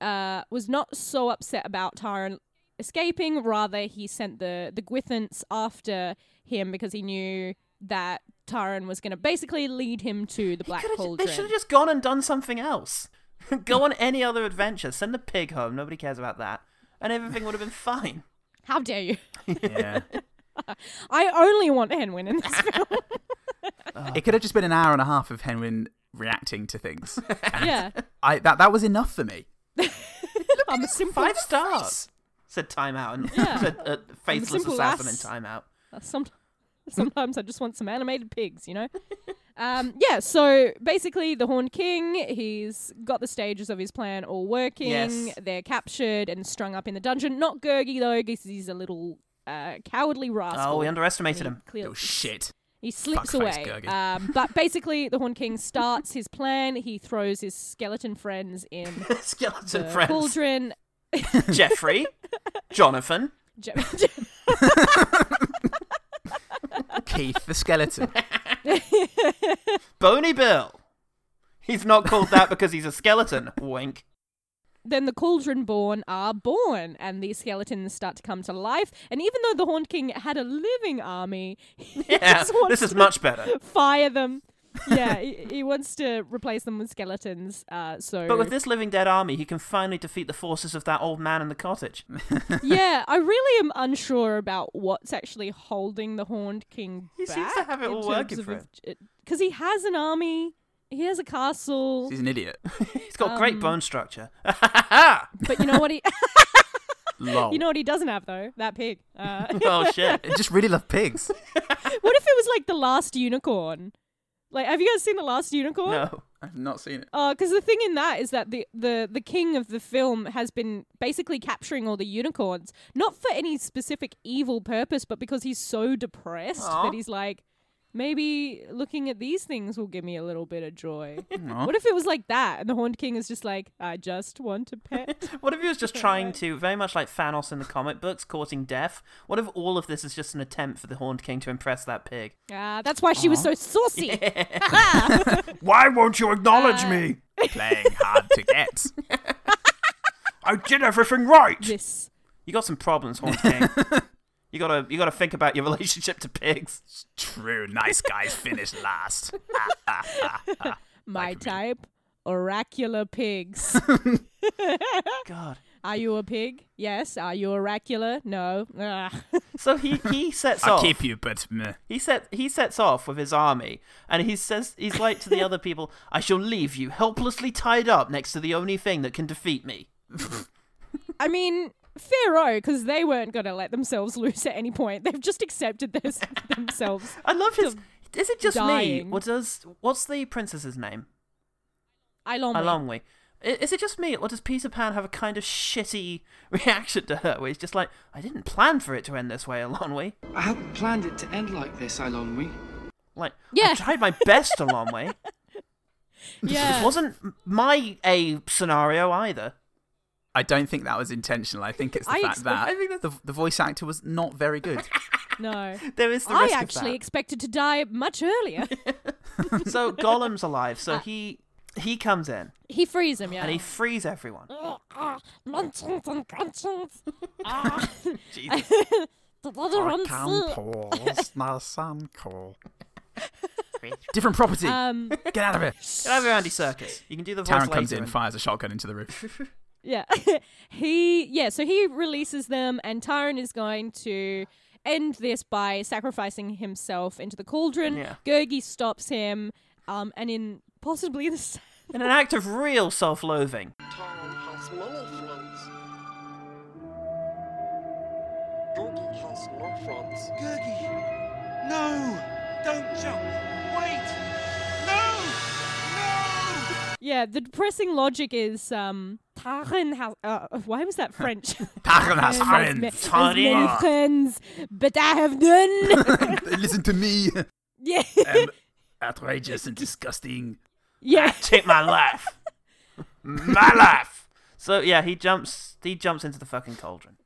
uh, was not so upset about Tyron escaping. Rather, he sent the the Gwythaints after him because he knew that Tyron was going to basically lead him to the Black Cauldron. They should have just gone and done something else. Go on any other adventure. Send the pig home. Nobody cares about that, and everything would have been fine. How dare you? Yeah. I only want Hen Wen in this film. it could have just been an hour and a half of Hen Wen reacting to things. yeah. I that that was enough for me. I'm a simple Five stars. Said timeout and Yeah. said uh, faceless assassin timeout. Uh, Some, sometimes I just want some animated pigs, you know? um, yeah, so basically, the Horned King, he's got the stages of his plan all working. Yes. They're captured and strung up in the dungeon. Not Gurgi, though, because he's a little uh, cowardly rascal. Oh, we underestimated him. clearly- Oh shit. He slips Fuckface away. Um, but basically, the Horned King starts his plan. He throws his skeleton friends in Skeleton the friends. cauldron. Jeffrey, Jonathan, Je- Keith the skeleton. Boney Bill. He's not called that because he's a skeleton. Wink. then the cauldron born are born and these skeletons start to come to life and even though the horned king had a living army he Yeah, just wants this is to much better. fire them yeah he, he wants to replace them with skeletons uh so But with this living dead army, he can finally defeat the forces of that old man in the cottage. yeah i really am unsure about what's actually holding the horned king He seems to have it all working for him. because he has an army he has a castle He's an idiot. He's got great Um, bone structure. but you know what he Lol. you know what he doesn't have though that pig uh oh shit! I just really love pigs. What if it was like the last unicorn? Like, have you guys seen the last unicorn? No. I've not seen it. Uh, oh, because the thing in that is that the, the the king of the film has been basically capturing all the unicorns, not for any specific evil purpose, but because he's so depressed Aw. that he's like, maybe looking at these things will give me a little bit of joy. Aw. what if it was like that, and the Horned King is just like, I just want a pet. What if he was just trying to, very much like Thanos in the comic books, courting death? What if all of this is just an attempt for the Horned King to impress that pig? Ah, that's why she was so saucy. Why won't you acknowledge me? Playing hard to get. I did everything right. this You got some problems, Horned King. You gotta you gotta think about your relationship to pigs. True, nice guys finish last. My type, oracular pigs. God. Are you a pig? Yes. Are you oracular? No. So he he sets I'll off. keep you, but meh. He set he sets off with his army, and he says he's like to the other people, "I shall leave you helplessly tied up next to the only thing that can defeat me." I mean, fair because they weren't going to let themselves loose at any point. They've just accepted this themselves. I love his. Is it just dying. me? What does what's the princess's name? Ilonwe. Alongwe. I- Is it just me, or does Peter Pan have a kind of shitty reaction to her, where he's just like, "I didn't plan for it to end this way, Alonwe." I hadn't planned it to end like this, Ilonwe. Like, Yeah. I tried my best, Alonwe. Yeah. This wasn't my A scenario either. I don't think that was intentional. I think it's the I fact expect- that I think the, the voice actor was not very good. No. There is the I risk actually of expected to die much earlier. so Gollum's alive, so he he comes in he frees him, yeah. and he frees everyone. Munchings and crunchings. Ah. Jesus. the water runs through. pause my son call. Different property. Um, Get out of here. Get over here, Andy Serkis. You can do the voice Taran comes later in, and- fires a shotgun into the roof. Yeah. he, yeah, so he releases them, and Tyron is going to end this by sacrificing himself into the cauldron. Yeah. Gurgi stops him, um, and in possibly the s- In an act of real self-loathing. Taran has many friends. Gurgi has no friends. Gurgi! No! Don't jump! Wait! No! No! Yeah, the depressing logic is um Taran has uh, why was that French? Taran has ma- friends. has many friends, but I have none. Listen to me. yeah. Um, outrageous and disgusting. yeah. Take my life. my life. So yeah, he jumps he jumps into the fucking cauldron.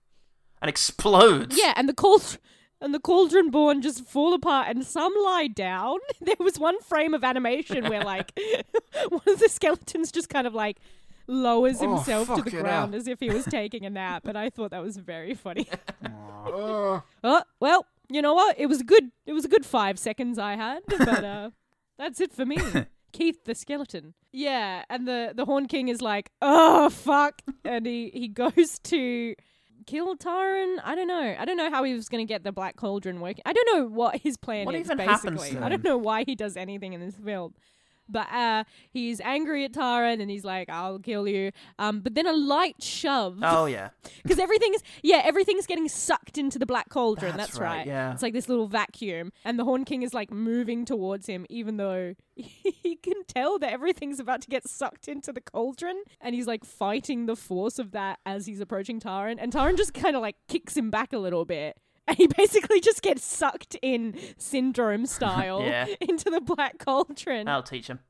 And explodes. Yeah, and the cauldron and the cauldron born just fall apart and some lie down. There was one frame of animation where like one of the skeletons just kind of like lowers Oh, himself to the ground hell. as if he was taking a nap, and I thought that was very funny. oh, well, you know what? It was a good it was a good 5 seconds I had, but uh that's it for me. Keith the skeleton. Yeah, and the the Horn King is like, "Oh fuck." And he he goes to kill Taran. I don't know. I don't know how he was going to get the Black Cauldron working. I don't know what his plan What is even happens basically. to I don't know why he does anything in this film. But uh, he's angry at Taran and he's like, "I'll kill you." Um, but then a light shove Oh yeah. because everything's yeah everything's getting sucked into the black cauldron That's that's, right, right, yeah. it's like this little vacuum and the horn king is like moving towards him even though he can tell that everything's about to get sucked into the cauldron and he's like fighting the force of that as he's approaching taran and taran just kind of like kicks him back a little bit and he basically just gets sucked in syndrome style Yeah. into the black cauldron I'll teach him.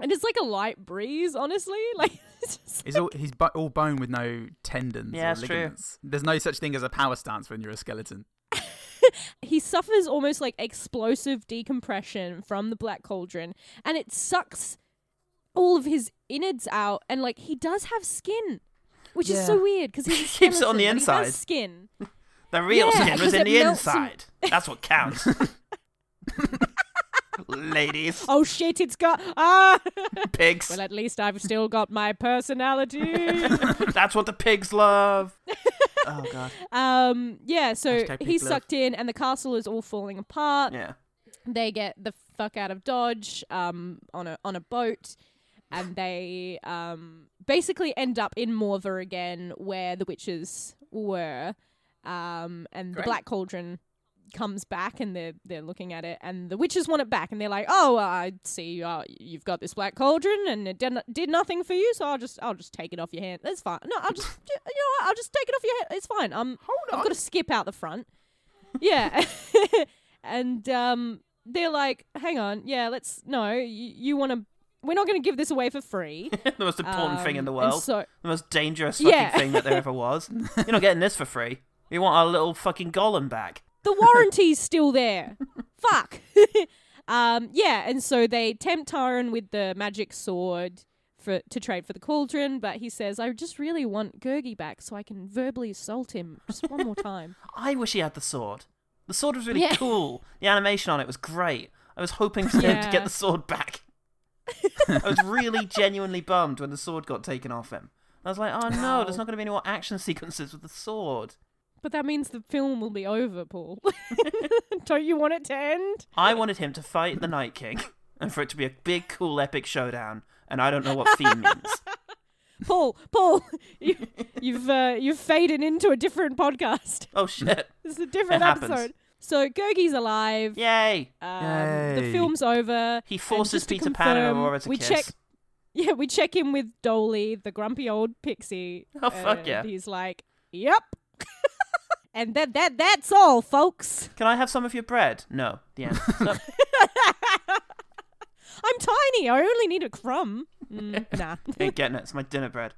and it's like a light breeze honestly like it's just He's all he's bo- all bone with no tendons Yeah, or it's true. There's no such thing as a power stance when you're a skeleton. he suffers almost like explosive decompression from the black cauldron and it sucks all of his innards out and like he does have skin which is so weird because he Keeps it on the skeleton, he inside. has skin The real Yeah, skin was in the inside. That's what counts. Ladies, oh shit it's got ah pigs. well at least i've still got my personality That's what the pigs love. oh god. um yeah so he's sucked in and the castle is all falling apart Yeah. they get the fuck out of Dodge um, on a on a boat, and they um, basically end up in Morva again, where the witches were, um, and the Black Cauldron comes back, and they're they're looking at it, and the witches want it back, and they're like, "Oh, I see, uh, you've got this Black Cauldron, and it did, did nothing for you, so I'll just I'll just take it off your hand. That's fine. No, I'll just you know what? I'll just take it off your hand. It's fine. Um, I've got to skip out the front. Yeah. and um, they're like, hang on, yeah, let's, no, you, you want to, we're not going to give this away for free. the most important thing in Um, the world. so- the most dangerous fucking Yeah. thing that there ever was. You're not getting this for free. You want our little fucking golem back. the warranty's still there. Fuck. um, yeah, and so they tempt Taran with the magic sword, for to trade for the cauldron, but he says, "I just really want Gurgi back so I can verbally assault him just one more time." I wish he had the sword. The sword was really Yeah. cool. The animation on it was great. I was hoping for him to get the sword back. I was really genuinely bummed when the sword got taken off him. I was like, oh no, there's not going to be any more action sequences with the sword. But that means the film will be over, Paul. Don't you want it to end? I wanted him to fight the Night King and for it to be a big, cool, epic showdown. And I don't know what theme means. Paul, Paul, you, you've uh, you've faded into a different podcast. Oh shit. This is a different It happens. episode. So Gurgi's alive. Yay! Um, Yay. The film's over. He forces Peter Pan and Aurora to we kiss. check. Yeah, we check in with Doli, the grumpy old pixie. Oh, fuck yeah. He's like, "Yep." And that that that's all, folks. Can I have some of your bread? No. The end. No. I'm tiny. I only need a crumb. Mm, nah. Ain't getting it. It's my dinner bread.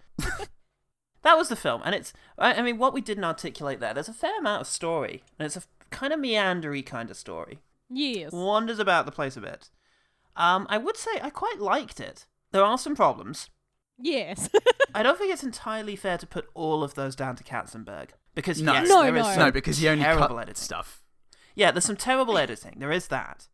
that was the film, and it's. I, I mean, what we didn't articulate there. There's a fair amount of story, and it's a kind of meandery kind of story. yes. Wanders about the place a bit. Um, I would say I quite liked it. There are some problems. Yes. I don't think it's entirely fair to put all of those down to Katzenberg because No. yes, No, there is no. some No, because he only terrible cut editing. stuff. Yeah, there's some terrible editing. There is that.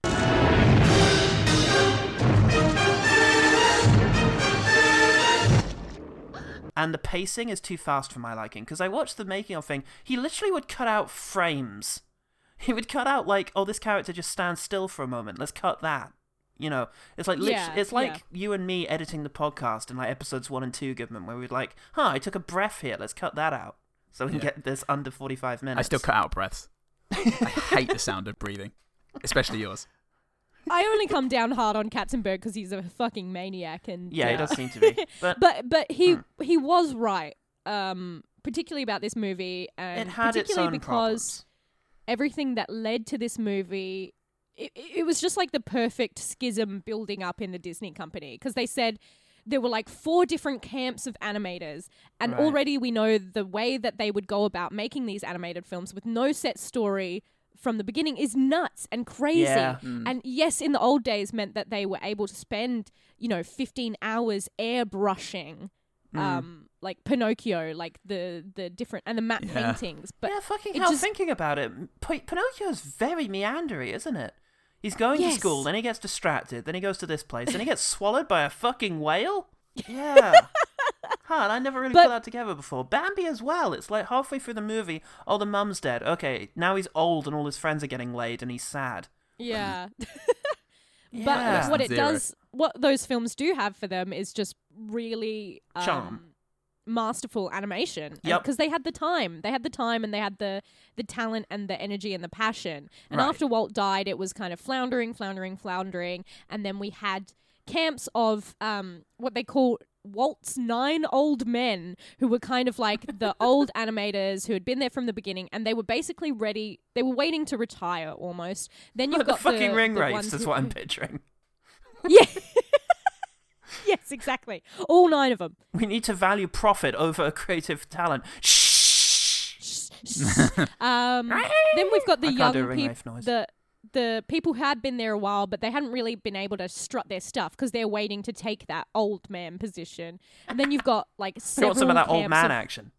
And the pacing is too fast for my liking because I watched the making of thing. He literally would cut out frames. He would cut out like, oh, this character just stands still for a moment. Let's cut that. You know, it's like lit- Yeah, it's like yeah. you and me editing the podcast in like episodes one and two, Goodman, where we'd like, huh, I took a breath here. Let's cut that out so we can Yeah. get this under forty-five minutes. I still cut out breaths. I hate the sound of breathing, especially yours. I only come down hard on Katzenberg because he's a fucking maniac, and Yeah, he uh, does seem to be. But, but but he Hmm. he was right, um, particularly about this movie, and it had its particularly own because problems. everything that led to this movie, it, it was just like the perfect schism building up in the Disney company because they said there were like four different camps of animators, and Right. already we know the way that they would go about making these animated films with no set story. From the beginning is nuts and crazy. Yeah. And yes, in the old days meant that they were able to spend, you know, 15 hours airbrushing Hmm. um like Pinocchio, like the the different and the matte Yeah. paintings. But yeah, fucking hell, just- thinking about it, P- Pinocchio's very meandery, isn't it? He's going Yes. to school, then he gets distracted, then he goes to this place, then he gets swallowed by a fucking whale? Yeah. huh, and I never really But- put that together before. Bambi as well. It's like halfway through the movie, oh, the mum's dead. Okay, now he's old and all his friends are getting laid and he's sad. yeah. Yeah. But what it Zero. does, what those films do have for them is just really um, Charm. Masterful animation. Yep. Because they had the time, they had the time, and they had the the talent and the energy and the passion. And Right. after Walt died, it was kind of floundering, floundering, floundering, and then we had camps of um what they call Walt's nine old men who were kind of like the old animators who had been there from the beginning and they were basically ready they were waiting to retire almost then you've the got fucking the, ring the race is what I'm picturing. yeah. yes, exactly. All nine of them. We need to value profit over creative talent. Shh. Um, then we've got the I can't do a young people, the the people who had been there a while, but they hadn't really been able to strut their stuff because they're waiting to take that old man position. And then you've got like several some of that old man of- action.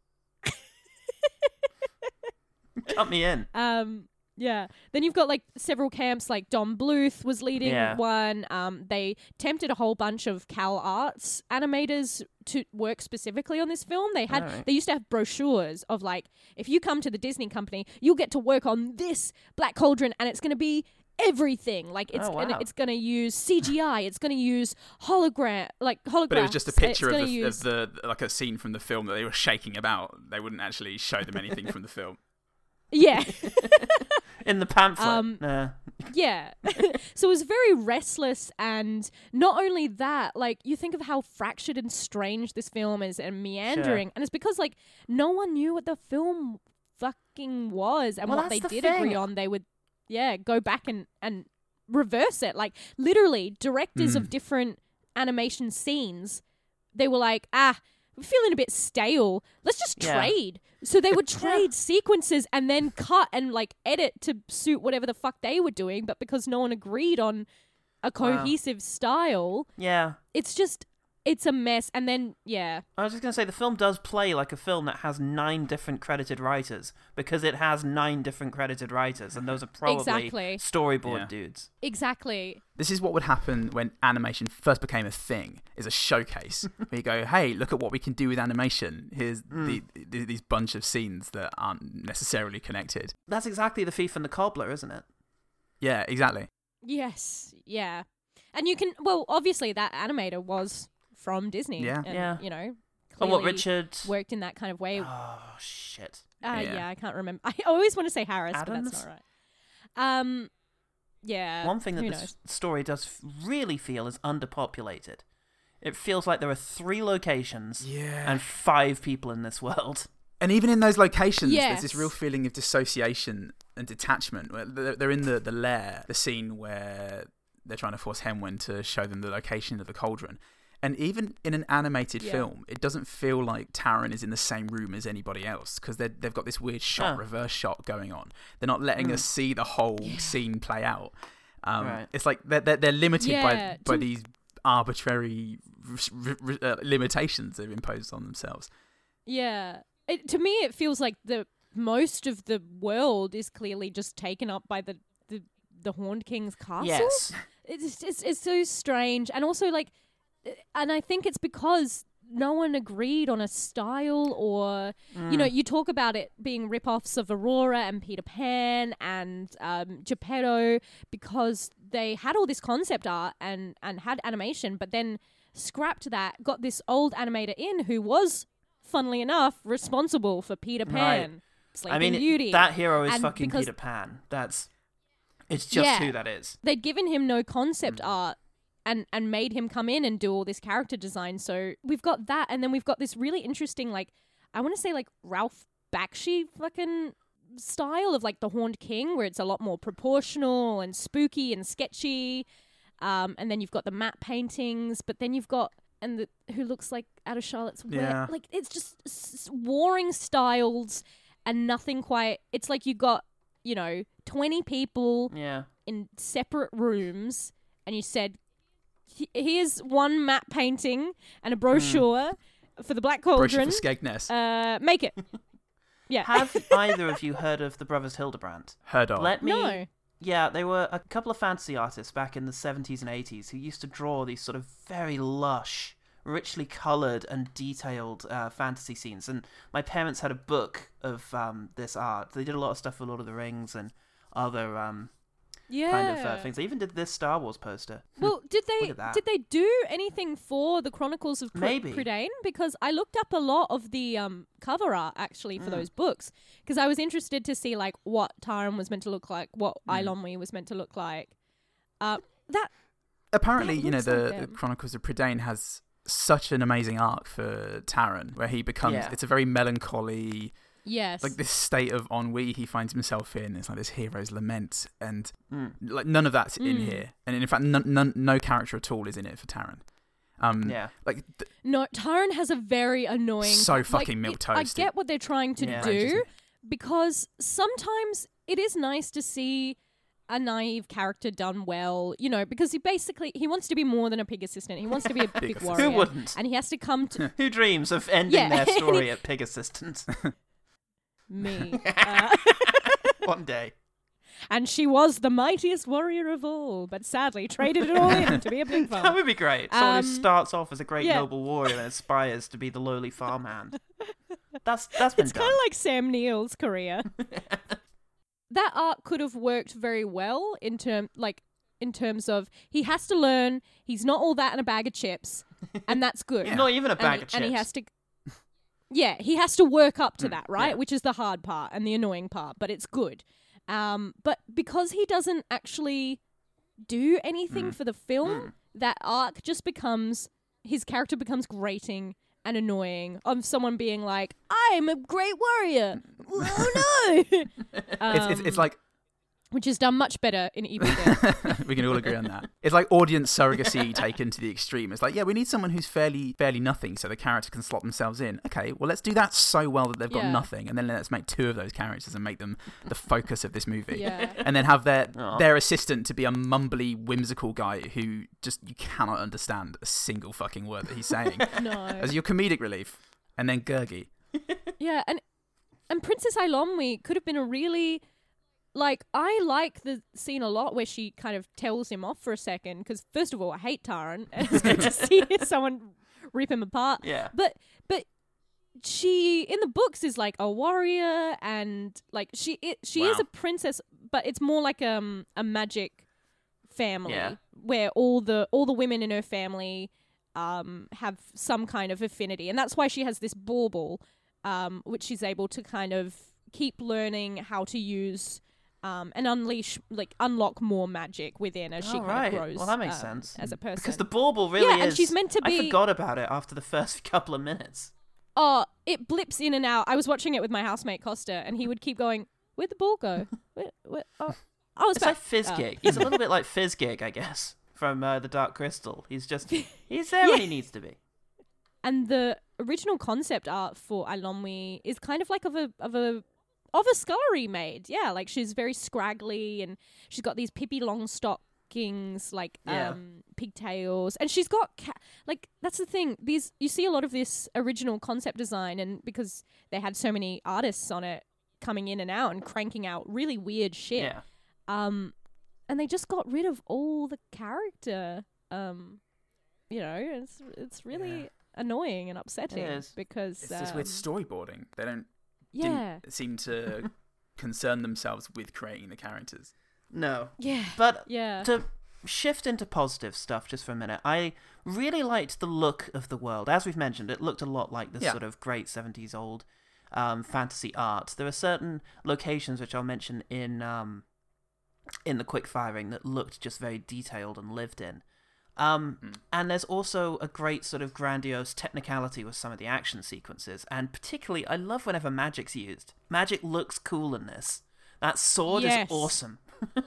Cut me in. Um, yeah. Then you've got like several camps, like Don Bluth was leading Yeah. one. Um, they tempted a whole bunch of CalArts animators to work specifically on this film. They had Alright. they used to have brochures of like, if you come to the Disney company, you'll get to work on this Black Cauldron, and it's going to be everything. Like it's Oh, gonna, wow. it's going to use CGI. It's going to use hologram, like holograms. But it was just a It's picture of gonna the, use- of the like a scene from the film that they were shaking about. They wouldn't actually show them anything from the film. yeah. In the pamphlet. Um, Nah. Yeah. so it was very restless and not only that, like you think of how fractured and strange this film is and meandering and it's because like no one knew what the film fucking was and Well, what they the did agree on they would yeah, go back and and reverse it. Like literally directors of different animation scenes they were like, "Ah, we're feeling a bit stale. Let's just Yeah. trade." So they would trade sequences and then cut and like edit to suit whatever the fuck they were doing, but because no one agreed on a Wow. cohesive style, Yeah. it's just it's a mess. And then yeah, I was just going to say the film does play like a film that has nine different credited writers because it has nine different credited writers, and those are probably Exactly. storyboard Yeah. dudes. exactly. This is what would happen when animation first became a thing, is a showcase. where you go, hey, look at what we can do with animation. Here's hmm. the, the, these bunch of scenes that aren't necessarily connected. That's exactly the thief and the cobbler, isn't it? Yeah, exactly. Yes, yeah. And you can well, obviously that animator was from Disney. Yeah. and, Yeah. You know, Oh, what clearly Richard? worked in that kind of way. Uh, Oh shit! yeah. Yeah. I can't remember. I always want to say Harris, but that's not right. Um, yeah. One thing that who this knows? story does really feel is underpopulated. It feels like there are three locations Yeah. and five people in this world. And even in those locations, there's this real feeling of dissociation and detachment. They're they're in the, the lair, the scene where they're trying to force Hen Wen to show them the location of the cauldron. And even in an animated Yeah. film, it doesn't feel like Taran is in the same room as anybody else because they've got this weird shot, Huh. reverse shot going on. They're not letting us see the whole scene play out. Um, Right. It's like they're, they're, they're limited Yeah, by, by to- these arbitrary r- r- uh, limitations they've imposed on themselves. Yeah. It, to me, it feels like the most of the world is clearly just taken up by the the, the Horned King's castle. Yes. It's, it's it's so strange, and also like, and I think it's because no one agreed on a style, or you know, you talk about it being rip-offs of Aurora and Peter Pan and um, Geppetto because they had all this concept art and and had animation, but then scrapped that, got this old animator in who was, funnily enough, responsible for Peter Right. Pan. Sleeping I mean, Beauty. that hero is And fucking Peter Pan. That's it's just Yeah. who that is. they'd given him no concept Mm. art and and made him come in and do all this character design. So we've got that, and then we've got this really interesting, like I want to say, like Ralph Bakshi fucking style of like the Horned King, where it's a lot more proportional and spooky and sketchy. Um, and then you've got the matte paintings, but then you've got and the who looks like out of Charlotte's Web. Yeah. Like it's just s- warring styles and nothing quite. It's like you got you know twenty people Yeah. in separate rooms and you said "He- here's one map painting and a brochure for the black Brochure cauldron for Skegness. uh make it yeah Have either of you heard of the brothers Hildebrandt? Heard of. Let me. no Yeah, they were a couple of fantasy artists back in the 70s and 80s who used to draw these sort of very lush, richly coloured and detailed uh, fantasy scenes. And my parents had a book of um, this art. They did a lot of stuff for Lord of the Rings and other um, yeah kind of uh, things. They even did this Star Wars poster. well did they did they do anything for the chronicles of Pr- Maybe. Prydain because i looked up a lot of the um cover art actually Mm. for those books because i was interested to see like what Taran was meant to look like what Mm. Eilonwy was meant to look like uh that apparently, That you know, looks like the, the. Chronicles of Prydain has such an amazing arc for Taran, where he becomes. Yeah. It's a very melancholy, yes like this state of ennui he finds himself in. It's like this hero's lament, and Mm. like none of that's in Mm. here. And in fact, none, none, no character at all is in it for Taran. Um, Yeah. like th- No, Taran has a very annoying. So like, fucking it- milquetoast. I get what they're trying to Yeah. do because sometimes it is nice to see a naive character done well, you know, because he basically he wants to be more than a pig assistant. He wants to be a big assistant. warrior. Who wouldn't? And he has to come to Who dreams of ending Yeah. their story at Pig Assistant? Me. Uh, One day. and she was the mightiest warrior of all, but sadly traded it all in to be a pig That would be great. Someone Um, who starts off as a great yeah. noble warrior and aspires to be the lowly farmhand. That's that's been It's kind of like Sam Neill's career. that arc could have worked very well in term like in terms of he has to learn he's not all that in a bag of chips, and that's good. Not even a and bag he, chips. and he has to. Yeah, he has to work up to Mm, that, right? yeah. Which is the hard part and the annoying part, but it's good. Um, but because he doesn't actually do anything Mm. for the film, that arc just becomes his character becomes grating and annoying of someone being like, "I'm a great warrior." oh no! it's, it's, it's Um, like which is done much better in Evil Dead. we can all agree on that. It's like audience surrogacy taken to the extreme. It's like, yeah, we need someone who's fairly fairly nothing so the character can slot themselves in. Okay, well let's do that so well that they've got Yeah. nothing, and then let's make two of those characters and make them the focus of this movie. Yeah. And then have their Aw. their assistant to be a mumbly, whimsical guy who just you cannot understand a single fucking word that he's saying. no. As your comedic relief. And then Gurgi. Yeah, and and Princess Eilonwy could have been a really like I like the scene a lot where she kind of tells him off for a second because first of all I hate Taran and it's good to see someone rip him apart. Yeah. But but she in the books is like a warrior and like she it, she is a princess but it's more like um a magic family Yeah. where all the all the women in her family um have some kind of affinity and that's why she has this bauble um which she's able to kind of keep learning how to use um, and unleash like unlock more magic within as she Oh, kind right. of grows. Well, that makes um, sense. as a person. Because the bauble really Yeah, is. and she's meant to be. I forgot about it after the first couple of minutes. Oh, it blips in and out. I was watching it with my housemate Costa, and he would keep going, "Where'd the ball go? Where, where, oh, oh, it's, It's like back." Fizzgig. Oh. He's a little bit like Fizzgig, I guess, from uh, the Dark Crystal. He's just he's there when he needs to be. and the original concept art for Eilonwy is kind of like of a of a of a scullery maid. Yeah, like she's very scraggly, and she's got these Pippi Longstockings, like Yeah. um, pigtails, and she's got ca- like that's the thing. These you see a lot of this original concept design, and because they had so many artists on it coming in and out and cranking out really weird shit. Yeah. Um, and they just got rid of all the character. Um, you know, it's it's really Yeah. annoying and upsetting is. because It's just with um, storyboarding. They don't Yeah. didn't seem to concern themselves with creating the characters. No. Yeah. But Yeah. to shift into positive stuff just for a minute, I really liked the look of the world. As we've mentioned, it looked a lot like the Yeah. sort of great 70s old um, fantasy art. There are certain locations which I'll mention in um, in the quick firing that looked just very detailed and lived in. Um, And there's also a great sort of grandiose technicality with some of the action sequences, and particularly I love whenever magic's used. Magic looks cool in this. That sword Yes. is awesome.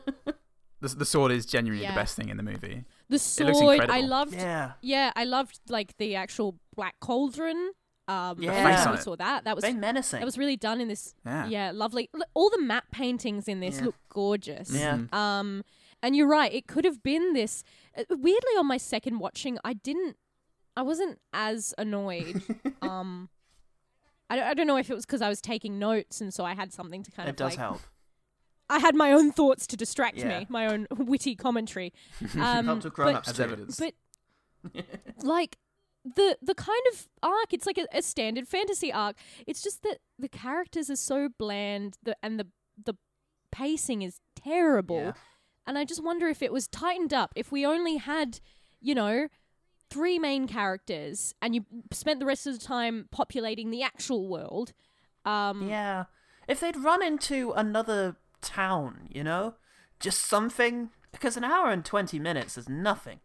The, the sword is genuinely Yeah. the best thing in the movie. the sword. I loved. Yeah. Yeah, I loved like the actual black cauldron. Um, Yeah. every Face I saw that. That was Very menacing. That was really done in this. Yeah. lovely. All the matte paintings in this Yeah. look gorgeous. Yeah. Mhm. Um, and you're right. It could have been this. Uh, weirdly, on my second watching, I didn't. I wasn't as annoyed. um, I don't, I don't know if it was because I was taking notes and so I had something to kind it of does like. help. I had my own thoughts to distract Yeah. me, my own witty commentary. Um, Helped with but- grown-ups As evidence. but like the the kind of arc, it's like a, a standard fantasy arc. It's just that the characters are so bland, the and the the pacing is terrible. Yeah. And I just wonder if it was tightened up. If we only had, you know, three main characters, and you spent the rest of the time populating the actual world. Um, Yeah. If they'd run into another town, you know? Just something. Because an hour and 20 minutes is nothing.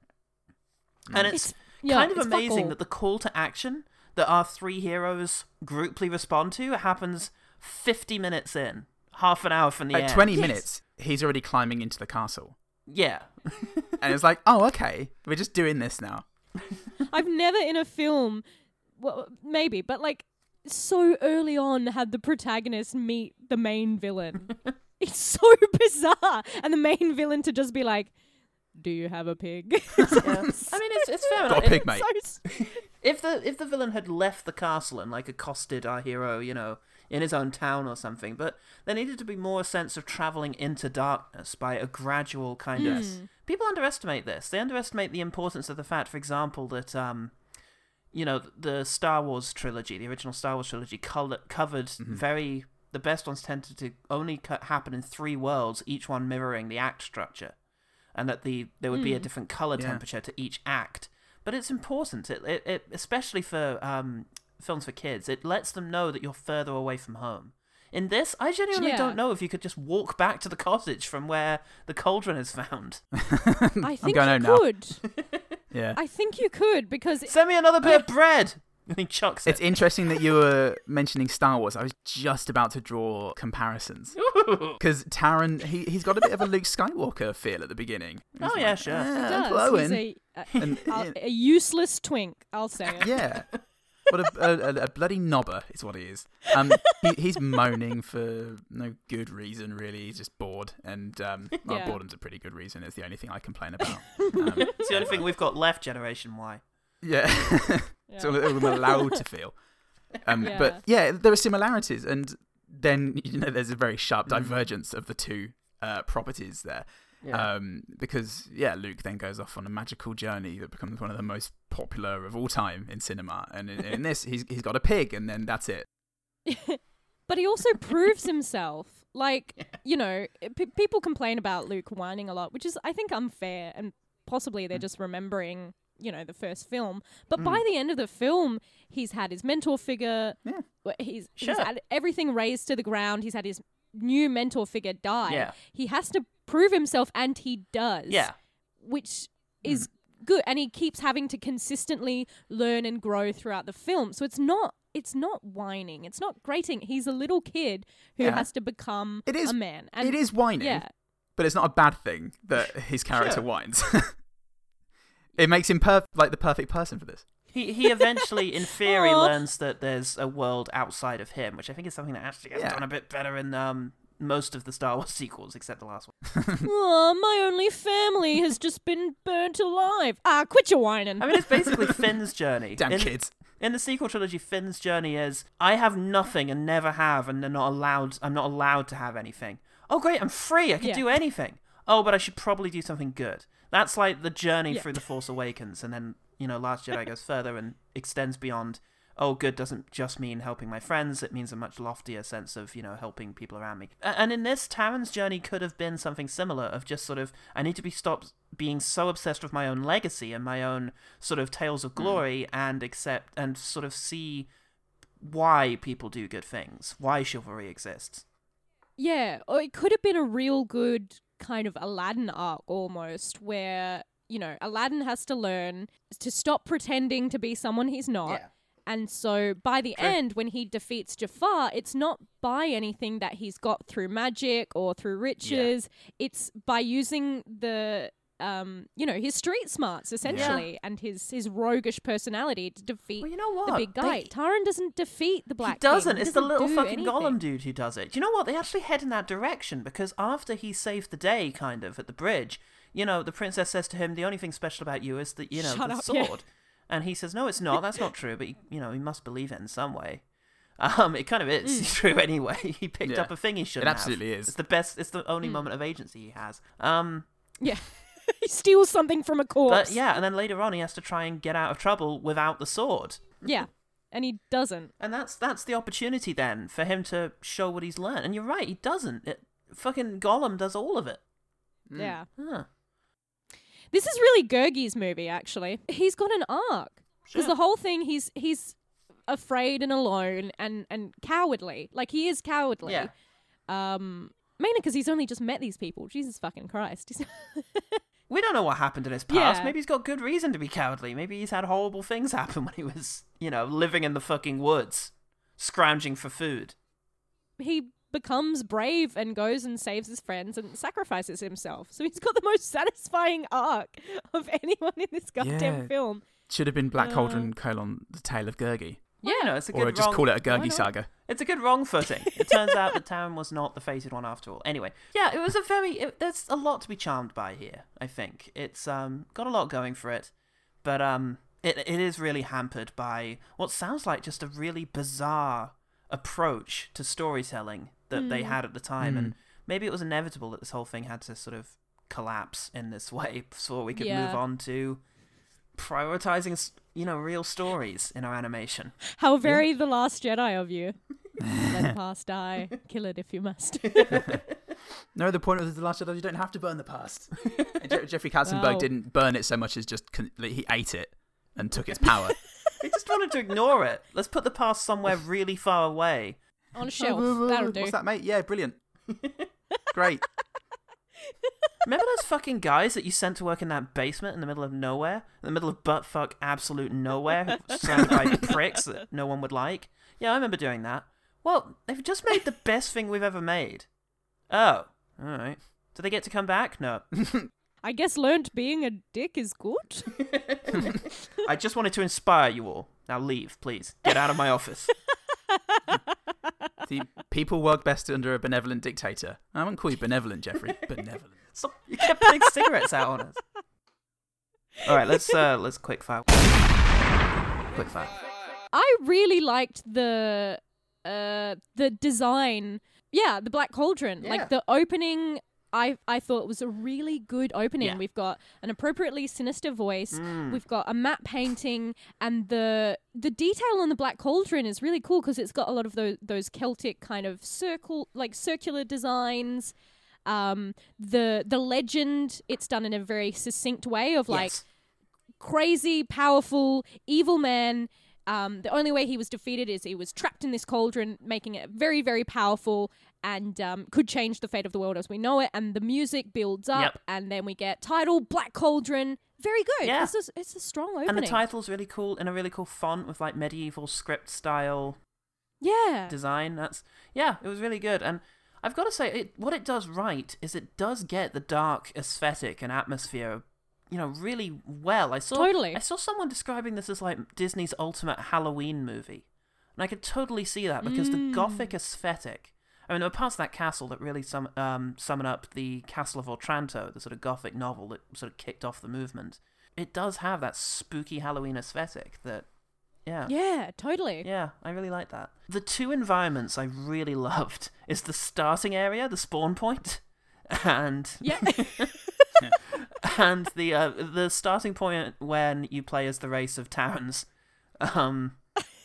And it's, It's- yeah, kind of it's amazing that the call to action that our three heroes grouply respond to happens 50 minutes in. Half an hour from the At end. 20 Yes. minutes, he's already climbing into the castle. Yeah. And it's like, oh, okay, we're just doing this now. I've never in a film, well, maybe, but like so early on had the protagonist meet the main villain. it's so bizarre, and the main villain to just be like, "Do you have a pig?" yeah. I mean, it's, it's fair enough. Got a pig, It- mate. If the if the villain had left the castle and like accosted our hero, you know, in his own town or something, but there needed to be more sense of traveling into darkness by a gradual kind of. People underestimate this. They underestimate the importance of the fact, for example, that um, you know, the Star Wars trilogy, the original Star Wars trilogy, col- covered very. The best ones tended to only co- happen in three worlds, each one mirroring the act structure, and that the there would be a different color Yeah. temperature to each act. But it's important, it, it, it especially for um, films for kids. It lets them know that you're further away from home. In this, I genuinely Yeah. don't know if you could just walk back to the cottage from where the cauldron is found. I think going you home now. could. Yeah. I think you could because Send me another bit of bread. he chucks it. It's interesting that you were mentioning Star Wars. I was just about to draw comparisons because Taran he he's got a bit of a Luke Skywalker feel at the beginning. Oh, He's yeah, sure. "Yeah, He does. He's a, a, And, a- a useless twink. I'll say it. yeah. What a, a, a, a bloody knobber is what he is. Um, he, he's moaning for no good reason, really. He's just bored, and um, well, Yeah. boredom's a pretty good reason. It's the only thing I complain about. Um, It's the only thing we've got left, Generation Y. yeah, it's all, all I'm allowed to feel. Um, Yeah. But yeah, there are similarities, and then you know there's a very sharp divergence of the two uh, properties there. Yeah. Um, because yeah, Luke then goes off on a magical journey that becomes one of the most popular of all time in cinema, and in, in this he's he's got a pig, and then that's it. But he also proves himself. Like, you know, p- people complain about Luke whining a lot, which is, I think, unfair. And possibly Mm. they're just remembering, you know, the first film. But by the end of the film, he's had his mentor figure. Yeah. He's, he's Sure. had everything raised to the ground. He's had his new mentor figure die. Yeah. He has to prove himself, and he does. Yeah. Which hmm. is good. And he keeps having to consistently learn and grow throughout the film. So it's not. It's not whining. It's not grating. He's a little kid who Yeah. has to become It is a man. And it is whining, Yeah. but it's not a bad thing that his character whines. it makes him perf- like the perfect person for this. He he eventually, in theory, learns that there's a world outside of him, which I think is something that actually gets Yeah. done a bit better in um most of the Star Wars sequels, except the last one. Oh, my only family has just been burnt alive. Ah, quit your whining. I mean, it's basically Finn's journey. Damn in, kids. In the sequel trilogy, Finn's journey is I have nothing and never have, and I'm not allowed. I'm not allowed to have anything. Oh, great! I'm free. I can Yeah. do anything. Oh, but I should probably do something good. That's like the journey Yeah. through the Force Awakens, and then you know, Last Jedi goes further and extends beyond. Oh, good doesn't just mean helping my friends. It means a much loftier sense of you know helping people around me. And in this, Taran's journey could have been something similar of just sort of I need to be stopped being so obsessed with my own legacy and my own sort of tales of hmm. glory and accept and sort of see why people do good things, why chivalry exists. Yeah, or it could have been a real good kind of Aladdin arc almost, where, you know, Aladdin has to learn to stop pretending to be someone he's not. Yeah. And so by the end, when he defeats Jafar, it's not by anything that he's got through magic or through riches. It's by using the um, you know, his street smarts essentially and his his roguish personality to defeat Well, you know what? the big guy. They- Taran doesn't defeat the black he doesn't. King. It's the little fucking anything. Gollum dude who does it. Do you know what? They actually head in that direction because after he saved the day, kind of at the bridge, you know, the princess says to him, "The only thing special about you is that you know Shut the up, yeah. sword," and he says, "No, it's not. That's not true." But you know, he must believe it in some way. Um, it kind of is Mm. true anyway. He picked Yeah. up a thing he shouldn't. have. absolutely is. It's the best. It's the Mm. only moment of agency he has. Um, Yeah. he steals something from a corpse. but yeah, and then later on, he has to try and get out of trouble without the sword. Yeah. And he doesn't. And that's that's the opportunity then for him to show what he's learned. And you're right, he doesn't. It, fucking Gollum does all of it. Yeah. Huh. This is really Gurgi's movie, actually. He's got an arc. Because the whole thing, he's he's afraid and alone and, and cowardly. Like, he is cowardly. Yeah. Um, mainly because he's only just met these people. Jesus fucking Christ. We don't know what happened in his past. Yeah. Maybe he's got good reason to be cowardly. Maybe he's had horrible things happen when he was, you know, living in the fucking woods, scrounging for food. he becomes brave and goes and saves his friends and sacrifices himself. So he's got the most satisfying arc of anyone in this goddamn Yeah. film. Should have been Black Uh, Cauldron colon the tale of Gurgi, Yeah, no, it's a good or just wrong. call it a why Gurgi saga. It's a good wrong footing. It turns out that Taran was not the fated one after all. Anyway, yeah, it was a very. It, there's a lot to be charmed by here. I think it's um got a lot going for it, but um it it is really hampered by what sounds like just a really bizarre approach to storytelling that they hmm. had at the time, and hmm. maybe it was inevitable that this whole thing had to sort of collapse in this way before we could move on to prioritizing you know real stories in our animation. How very The Last Jedi of you. Let the past die. Kill it if you must. No, the point of the Last Jedi, you don't have to burn the past. Je- Jeffrey Katzenberg Wow. didn't burn it so much as just con- he ate it and took its power. he just wanted to ignore it. Let's put the past somewhere really far away. On a shelf. That'll do. What's that, mate? Yeah, brilliant. Great. Remember those fucking guys that you sent to work in that basement in the middle of nowhere? In the middle of buttfuck absolute nowhere, surrounded by pricks that no one would like? Yeah, I remember doing that. Well, they've just made the best thing we've ever made. Oh, alright. Do they get to come back? No. I guess learned being a dick is good. I just wanted to inspire you all. Now leave, please. Get out of my office. The people work best under a benevolent dictator. I won't call you benevolent, Jeffrey. benevolent. Stop. You kept putting cigarettes out on us. All right, let's uh let's quick fire. Quick fire. I really liked the uh the design. Yeah, the Black Cauldron. Yeah. Like the opening I I thought it was a really good opening. Yeah. We've got an appropriately sinister voice. Mm. We've got a matte painting and the the detail on the Black Cauldron is really cool because it's got a lot of those those Celtic kind of circle like circular designs. Um the the legend it's done in a very succinct way of like Yes. crazy, powerful, evil man. Um, the only way he was defeated is he was trapped in this cauldron, making it very, very powerful and um, could change the fate of the world as we know it. And the music builds up, Yep. and then we get title Black Cauldron. Very good. Yeah. It's, a, it's a strong opening. And the title's really cool in a really cool font with like medieval script style yeah. design. That's yeah, it was really good. And I've got to say, it, what it does right is it does get the dark aesthetic and atmosphere, you know, really well. I saw Totally. I saw someone describing this as like Disney's ultimate Halloween movie, and I could totally see that because the Mm. gothic aesthetic. I mean, there were parts of that castle that really sum, um, summon up the Castle of Otranto, the sort of gothic novel that sort of kicked off the movement. It does have that spooky Halloween aesthetic that, yeah, Yeah, totally. yeah, I really like that. The two environments I really loved is the starting area, the spawn point, and Yeah. and the uh, the starting point when you play as the race of Tarans. Um,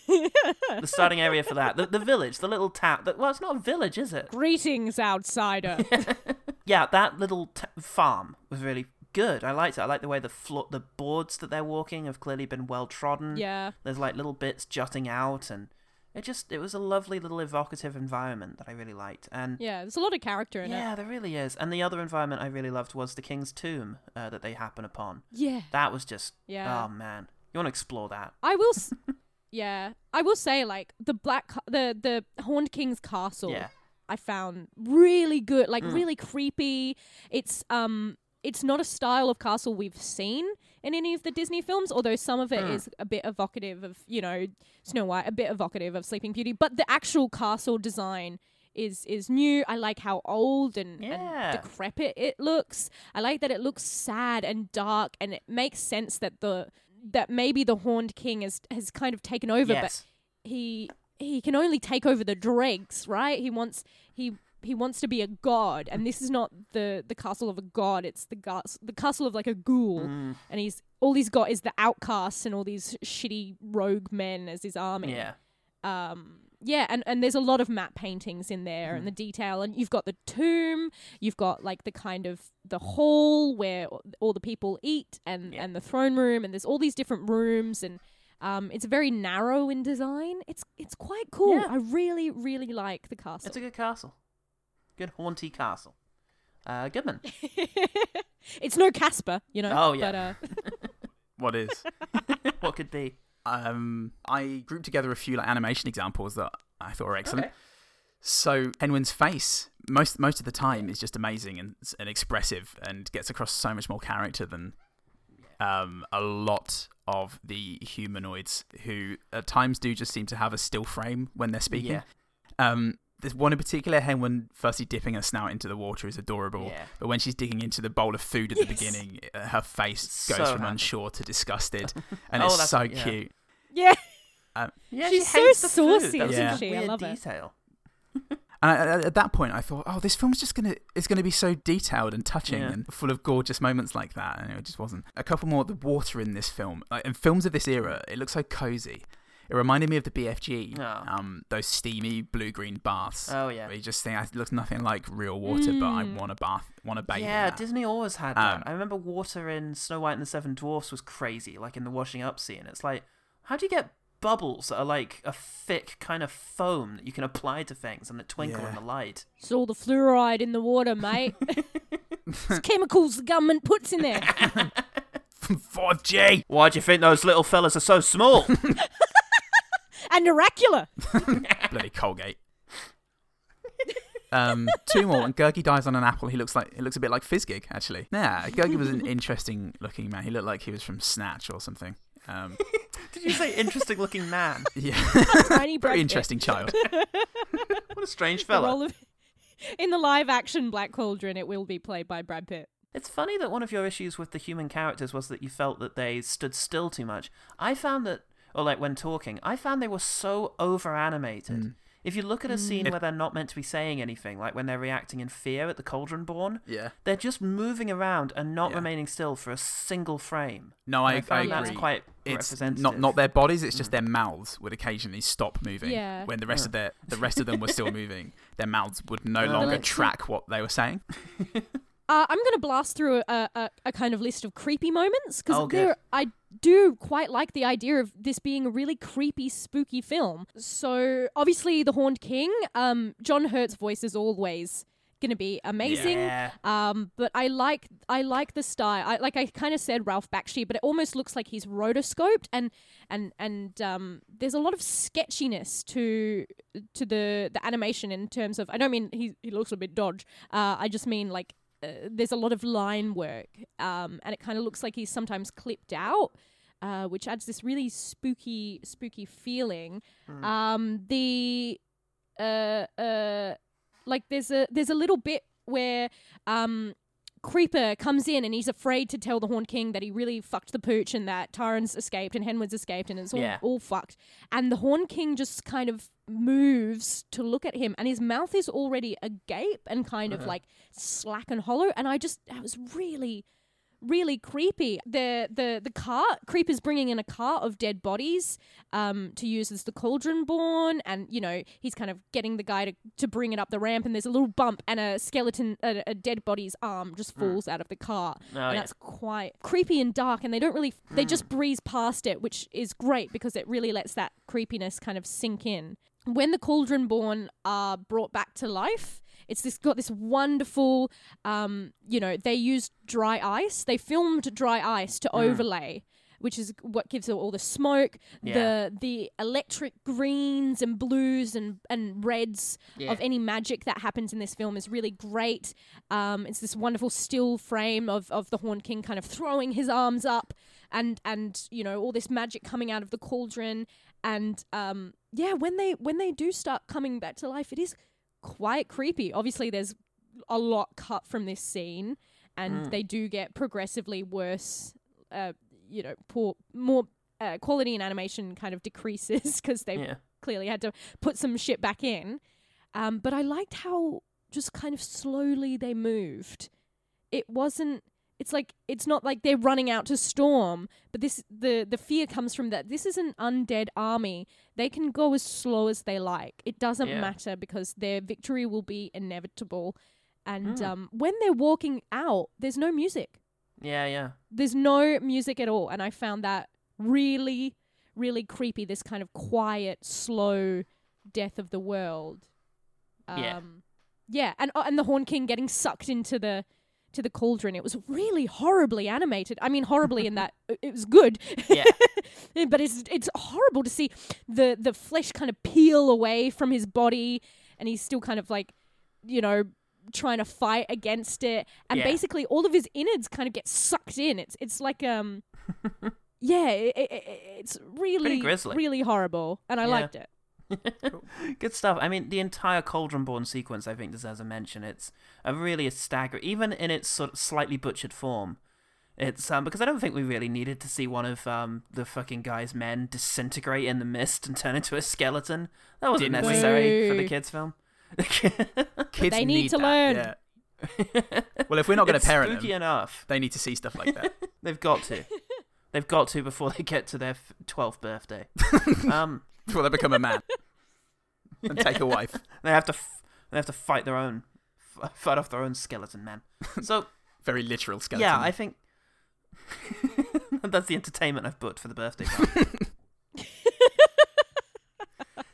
the starting area for that, the, the village, the little town. Well, it's not a village, is it? Greetings, outsider. Yeah, that little t- farm was really good. I liked it. I like the way the flo- the boards that they're walking have clearly been well trodden. yeah. There's like little bits jutting out, and it just it was a lovely little evocative environment that I really liked. And Yeah, there's a lot of character in yeah, it. Yeah, there really is. And the other environment I really loved was the king's tomb uh, that they happen upon. Yeah. That was just Yeah. oh man, you want to explore that? I will. S- yeah, I will say like the black, Ca- the the Horned King's castle. Yeah. I found really good, like Mm. really creepy. It's um, it's not a style of castle we've seen in any of the Disney films, although some of it is Mm. a bit evocative of you know Snow White, a bit evocative of Sleeping Beauty. But the actual castle design is is new. I like how old and, Yeah. and decrepit it looks. I like that it looks sad and dark, and it makes sense that the that maybe the Horned King has has kind of taken over, yes. but he he can only take over the dregs, right? He wants he he wants to be a god, and this is not the the castle of a god. It's the gas the castle of like a ghoul, Mm, and he's all he's got is the outcasts and all these shitty rogue men as his army. yeah. Um. Yeah, and, and there's a lot of map paintings in there Mm. and the detail, and you've got the tomb, you've got like the kind of the hall where all the people eat, and Yeah. and the throne room, and there's all these different rooms, and um, it's very narrow in design. It's it's quite cool. Yeah. I really really like the castle. It's a good castle. Good haunty castle. Uh, Goodman. it's no Casper, you know. Oh, yeah. But uh, What is? what could be? Um, I grouped together a few like animation examples that I thought were excellent. Okay. So Hen Wen's face, most most of the time, is just amazing and, and expressive, and gets across so much more character than um, a lot of the humanoids, who at times do just seem to have a still frame when they're speaking. Yeah. Um, there's one in particular, Hen Wen firstly dipping her snout into the water is adorable, Yeah. but when she's digging into the bowl of food at the beginning, uh, her face It's goes so from happy. unsure to disgusted, and Oh, it's so yeah. cute. yeah, Yeah, She's she so hates the food. saucy, That's isn't a she? I weird love it. detail. And I, at- at that point, I thought, oh, this film's just gonna it's gonna be so detailed and touching Yeah. and full of gorgeous moments like that, and it just wasn't. A couple more. The water in this film, like, in films of this era, it looks so cozy. It reminded me of the BFG, Oh. um, those steamy blue green baths. Oh yeah. where you just think it looks nothing like real water, but I Mm. want to bath, want to bathe. in Yeah, that. Disney always had that. Um, I remember water in Snow White and the Seven Dwarfs was crazy, like in the washing up scene. It's like, how do you get bubbles that are like a thick kind of foam that you can apply to things and that twinkle in the light. It's all the fluoride in the water, mate. it's chemicals the government puts in there. 5G. Why do you think those little fellas are so small? and oracular. Bloody Colgate. Um, two more. and Gurgi dies on an apple, he looks like it looks a bit like Fizzgig, actually. Yeah, Gurgi was an interesting looking man. He looked like he was from Snatch or something. Um, Did you say interesting looking man? yeah, Tiny Brad very interesting child. What a strange The fella. role of- in the live action Black Cauldron, it will be played by Brad Pitt. It's funny that one of your issues with the human characters was that you felt that they stood still too much. I found that, or like when talking, I found they were so over animated. Mm. If you look at a mm. scene If- where they're not meant to be saying anything, like when they're reacting in fear at the Cauldron Born, Yeah. they're just moving around and not Yeah. remaining still for a single frame. No, And I, I found agree. that's quite it's representative. not not their bodies. It's just mm. their mouths would occasionally stop moving. Yeah. When the rest of their the rest of them were still moving, their mouths would no longer that's- track what they were saying. Uh, I'm going to blast through a, a, a kind of list of creepy moments because Oh. I do quite like the idea of this being a really creepy, spooky film. So obviously, the Horned King, um, John Hurt's voice is always going to be amazing. Yeah. Um, but I like I like the style. I like I kind of said Ralph Bakshi, but it almost looks like he's rotoscoped and and and um, there's a lot of sketchiness to to the the animation in terms of. I don't mean he he looks a bit dodge. Uh, I just mean like there's a lot of line work, um, and it kind of looks like he's sometimes clipped out. Uh, which adds this really spooky, spooky feeling. Um, the uh, uh, like there's a there's a little bit where um Creeper comes in and he's afraid to tell the Horned King that he really fucked the pooch and that Taran's escaped and Hen Wen's escaped and it's all, Yeah. all fucked. And the Horned King just kind of moves to look at him and his mouth is already agape and kind of uh-huh. like slack and hollow. And I just, that was really, really creepy. The the the cart creeper's bringing in a cart of dead bodies um to use as the cauldron born. And you know he's kind of getting the guy to, to bring it up the ramp and there's a little bump and a skeleton a, a dead body's arm just falls out of the cart Oh, and yeah. that's quite creepy and dark and they don't really they just breeze past it which is great because it really lets that creepiness kind of sink in. When the cauldron born are brought back to life it's this got this wonderful um you know they used dry ice they filmed dry ice to overlay which is what gives it all the smoke Yeah. the the electric greens and blues and and reds Yeah. of any magic that happens in this film is really great um it's this wonderful still frame of of the horned king kind of throwing his arms up and and you know all this magic coming out of the cauldron and um yeah when they when they do start coming back to life it is quite creepy obviously there's a lot cut from this scene and Mm. they do get progressively worse uh you know poor more uh, quality in animation kind of decreases because they Yeah. clearly had to put some shit back in um but i liked how just kind of slowly they moved it wasn't it's like it's not like they're running out to storm but this the the fear comes from that this is an undead army they can go as slow as they like it doesn't Yeah. matter because their victory will be inevitable and Mm. um when they're walking out there's no music Yeah, yeah. there's no music at all and i found that really really creepy this kind of quiet slow death of the world um Yeah. yeah and uh, and the horn king getting sucked into the to the cauldron. It was really horribly animated. I mean horribly in that it- was good. Yeah. but it's it's horrible to see the the flesh kind of peel away from his body and he's still kind of like you know trying to fight against it. And Yeah. basically all of his innards kind of get sucked in. It's it's like um yeah it, it, it- it's really really horrible. And i Yeah. liked it Good stuff. I mean, the entire Cauldron Born sequence, I think, deserves a mention. It's a really a stagger, even in its sort of slightly butchered form. It's um because I don't think we really needed to see one of um the fucking guy's men disintegrate in the mist and turn into a skeleton. That wasn't Didn't we? necessary for the kids' film. Kids They need to that, learn. yeah. Well, if we're not going to parent spooky them, enough. they need to see stuff like that. They've got to. They've got to before they get to their twelfth birthday. um, Before they become a man and take a wife. they have to. F- they have to fight their own, f- fight off their own skeleton man. So Very literal skeleton. Yeah, I think that's the entertainment I've booked for the birthday party.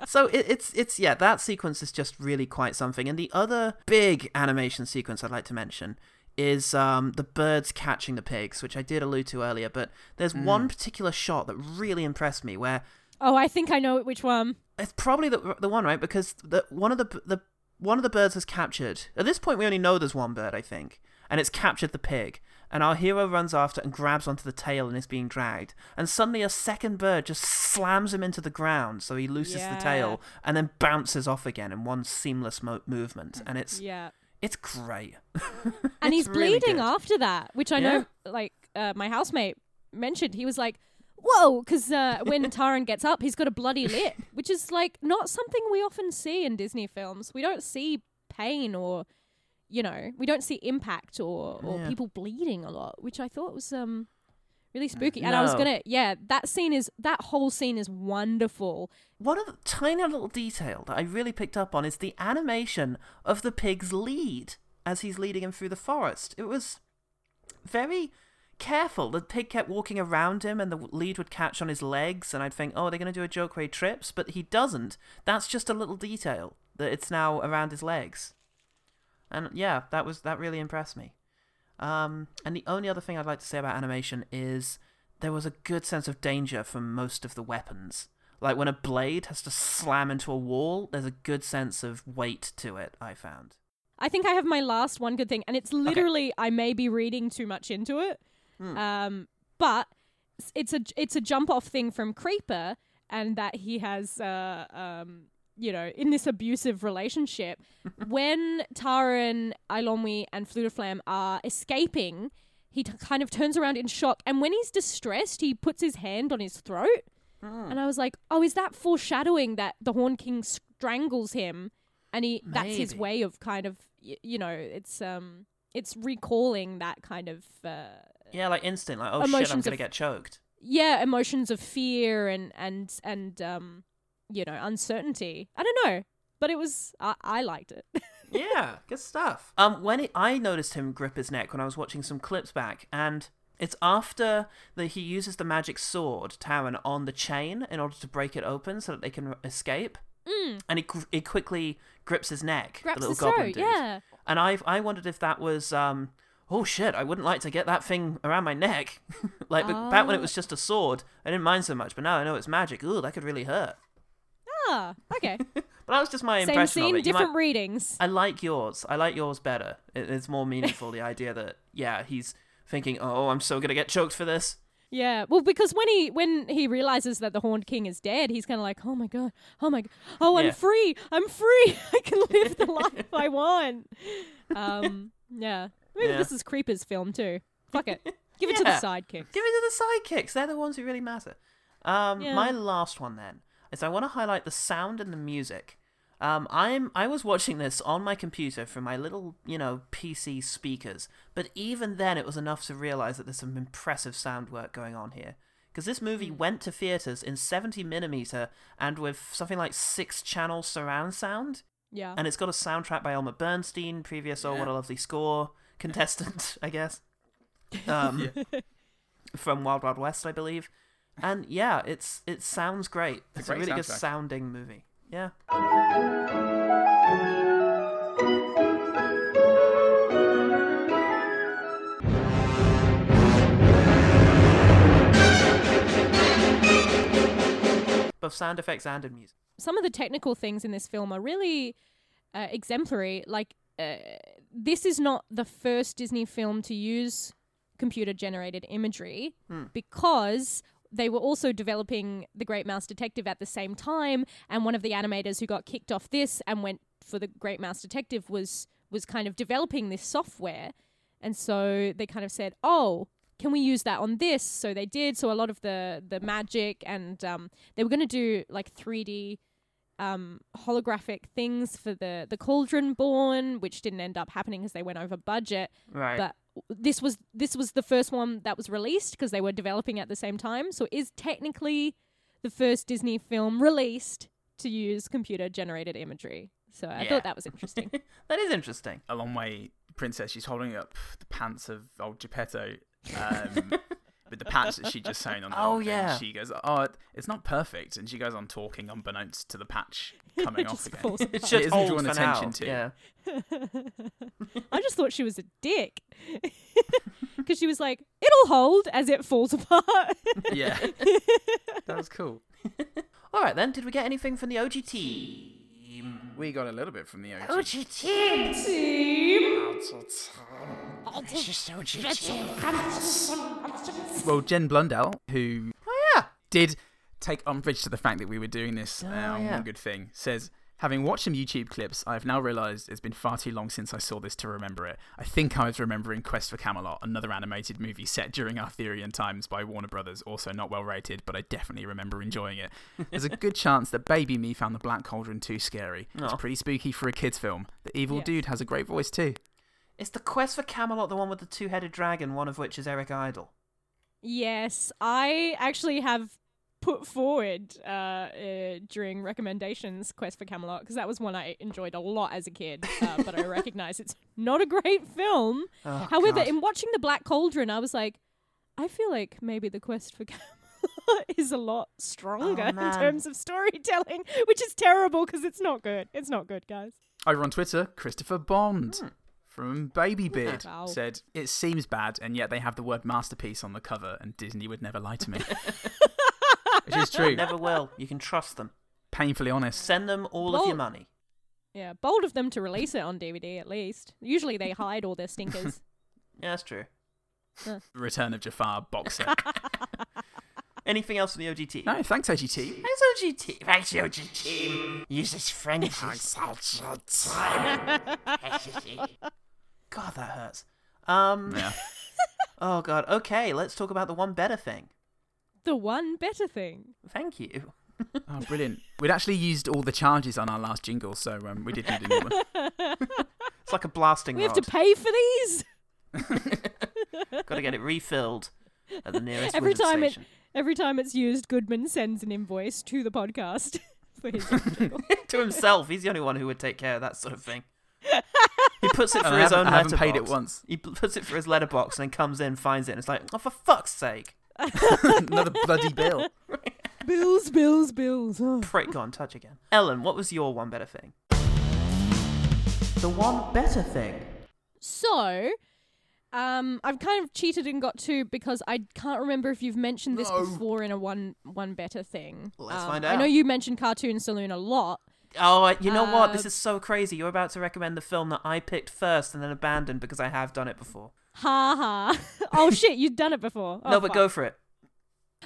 So it, it's it's yeah, that sequence is just really quite something. And the other big animation sequence I'd like to mention is um, the birds catching the pigs, which I did allude to earlier. But there's one particular shot that really impressed me where Oh, I think I know which one. It's probably the the one right because the one of the the one of the birds is captured. At this point, we only know there's one bird, I think, and it's captured the pig. And our hero runs after and grabs onto the tail and is being dragged. And suddenly, a second bird just slams him into the ground, so he looses Yeah. the tail and then bounces off again in one seamless mo- movement. And it's Yeah. it's great. and It's he's really bleeding good. after that, which I Yeah. know, like uh, my housemate mentioned. He was like, "Whoa!" Because uh, when Taran gets up, he's got a bloody lip, which is like not something we often see in Disney films. We don't see pain or, you know, we don't see impact or or Yeah. people bleeding a lot, which I thought was um really spooky. And I was gonna, yeah, that scene is that whole scene is wonderful. One of the tiny little detail that I really picked up on is the animation of the pig's lead as he's leading him through the forest. It was very careful. The pig kept walking around him and the lead would catch on his legs and I'd think, oh, they're going to do a joke where he trips, but he doesn't. That's just a little detail that it's now around his legs. And yeah, that was that really impressed me. Um, and the only other thing I'd like to say about animation is there was a good sense of danger from most of the weapons. Like when a blade has to slam into a wall, there's a good sense of weight to it, I found. I think I have my last one good thing, and it's literally I may be reading too much into it, Hmm. um, but it's a it's a jump off thing from Creeper, and that he has uh, um, you know in this abusive relationship when Taran, Eilonwy, and Fflewddur Fflam are escaping. He t- kind of turns around in shock, and when he's distressed, he puts his hand on his throat. Hmm. And I was like, "Oh, is that foreshadowing that the Horn King strangles him, and he that's his way of kind of y- you know it's um it's recalling that kind of uh, Yeah, like instant, like, oh shit, I'm gonna of- get choked. yeah emotions of fear and and and um you know uncertainty. I don't know, but it was I, I liked it. yeah, good stuff. Um, when it, I noticed him grip his neck when I was watching some clips back, and it's after that he uses the magic sword, Taran, on the chain in order to break it open so that they can escape. Mm. And he, he quickly grips his neck, the little his goblin throat, dude. yeah. And I I wondered if that was um oh shit I wouldn't like to get that thing around my neck like but back when it Oh. was just a sword I didn't mind so much but now I know it's magic ooh that could really hurt ah, okay. but that was just my Same impression scene, of it You different might- readings. I like yours I like yours better it's more meaningful the idea that yeah he's thinking oh I'm so gonna get choked for this Yeah, well, because when he when he realizes that the Horned King is dead, he's kind of like, "Oh my god, oh my, oh, I'm Yeah. free, I'm free, I can live the life I want." Um, yeah, maybe Yeah. this is Creeper's film too. Fuck it, give it to the Yeah. sidekicks. Give it to the sidekicks. They're the ones who really matter. Um, Yeah. My last one then is I want to highlight the sound and the music. Um, I'm I was watching this on my computer from my little you know PC speakers, but even then it was enough to realize that there's some impressive sound work going on here. Because this movie went to theaters in 70 millimeter and with something like six channel surround sound. Yeah. And it's got a soundtrack by Elmer Bernstein, previous Oh What a Lovely Score contestant, I guess. Um, from Wild Wild West, I believe. And yeah, it's it sounds great. It's, a a, great really good sounding movie. Yeah. Both sound effects and in music. Some of the technical things in this film are really uh, exemplary. Like, uh, this is not the first Disney film to use computer generated imagery Hmm. because they were also developing The Great Mouse Detective at the same time. And one of the animators who got kicked off this and went for The Great Mouse Detective was was kind of developing this software. And so they kind of said, "Oh, can we use that on this?" So they did. So a lot of the the magic and um, they were going to do like 3D um, holographic things for the the Cauldron Born, which didn't end up happening because they went over budget. Right. But this was this was the first one that was released because they were developing at the same time. So it is technically the first Disney film released to use computer generated imagery. So I Yeah. thought that was interesting. that is interesting. A long way princess. She's holding up the pants of old Geppetto. Um, with the patch that she just sewn on. the Oh, whole thing. yeah. She goes, "Oh, it's not perfect," and she goes on talking unbeknownst to the patch coming off again. falls It apart. should isn't hold drawn for attention now. to. Yeah. I just thought she was a dick. Because she was like, it'll hold as it falls apart. Yeah, that was cool. All right then. Did we get anything from the OG team? We got a little bit from the OG. team. OG team. Well, Jen Blundell, who Oh yeah. did take umbrage to the fact that we were doing this uh, Oh, on yeah. One Good Thing, says, Having watched some YouTube clips, I have now realised it's been far too long since I saw this to remember it. I think I was remembering Quest for Camelot, another animated movie set during Arthurian times by Warner Brothers, also not well rated, but I definitely remember enjoying it. There's a good chance that Baby Me found The Black Cauldron too scary. It's pretty spooky for a kids' film. The evil Yeah. dude has a great voice too. Is the quest for Camelot the one with the two-headed dragon, one of which is Eric Idle? Yes, I actually have put forward uh, uh, during recommendations Quest for Camelot because that was one I enjoyed a lot as a kid, uh, but I recognize it's not a great film. Oh, However, God. in watching The Black Cauldron, I was like, I feel like maybe the Quest for Camelot is a lot stronger in terms of storytelling, which is terrible because it's not good. It's not good, guys. Over on Twitter, Christopher Bond Hmm. From Baby Beard Wow. said, It seems bad, and yet they have the word masterpiece on the cover, and Disney would never lie to me. Which is true. Never will. You can trust them. Painfully honest. Send them all of your money. Yeah, bold of them to release it on DVD at least. Usually they hide all their stinkers. Yeah, that's true. Return of Jafar box set. Anything else from the OGT? no, thanks, OGT. Thanks, OG team. Thanks, OG team. Use this French God, that hurts. Um. Yeah. Oh God. Okay, let's talk about the one better thing. the one better thing. Thank you. Oh, brilliant. We'd actually used all the charges on our last jingle, so um, we did need a new one. It's like a blasting We have to pay for these Got to get it refilled at the nearest every wizard time. It, station. Every time it's used, Goodman sends an invoice to the podcast for his. to himself. He's the only one who would take care of that sort of thing. He puts it for his haven't- own I haven't letterbox. paid it once. He p- puts it for his letterbox and then comes in, finds it, and it's like, oh, for fuck's sake. Another bloody bill. bills, bills, bills. Oh. Prick gone touch again. Ellen, what was your one better thing? The one better thing. So, um, I've kind of cheated and got two because I can't remember if you've mentioned this No. before in a one one better thing. Let's Um, find I know out. you mentioned Cartoon Saloon a lot. Oh, uh, you know what? This Uh, is so crazy. You're about to recommend the film that I picked first and then abandoned because I have done it before. Ha ha. oh shit, you've done it before. Oh, no, but fuck. go for it.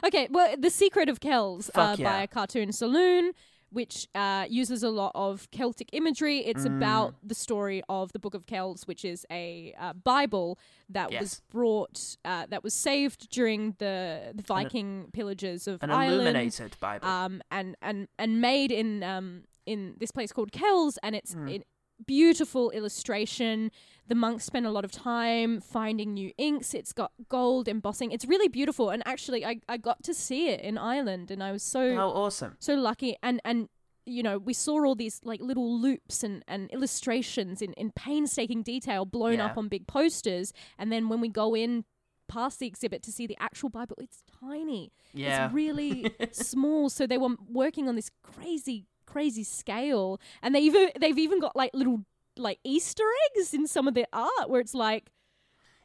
Okay, well, The Secret of Kells uh, yeah. by Cartoon Saloon, which uh, uses a lot of Celtic imagery. It's Mm. about the story of the Book of Kells, which is a uh, Bible that was brought, uh, that was saved during the, the Viking pillages of An Ireland. illuminated Bible. Um, and, and, and made in, um, in this place called Kells, and it's Mm. in beautiful illustration. The monks spend a lot of time finding new inks. It's got gold embossing. It's really beautiful. And actually, I, I got to see it in Ireland, and I was so oh, awesome. so lucky. And and you know, we saw all these like little loops and, and illustrations in, in painstaking detail blown Yeah. up on big posters. And then when we go in past the exhibit to see the actual Bible, it's tiny. Yeah. It's really small. So they were working on this crazy, crazy scale. And they even they've even got like little like Easter eggs in some of their art where it's like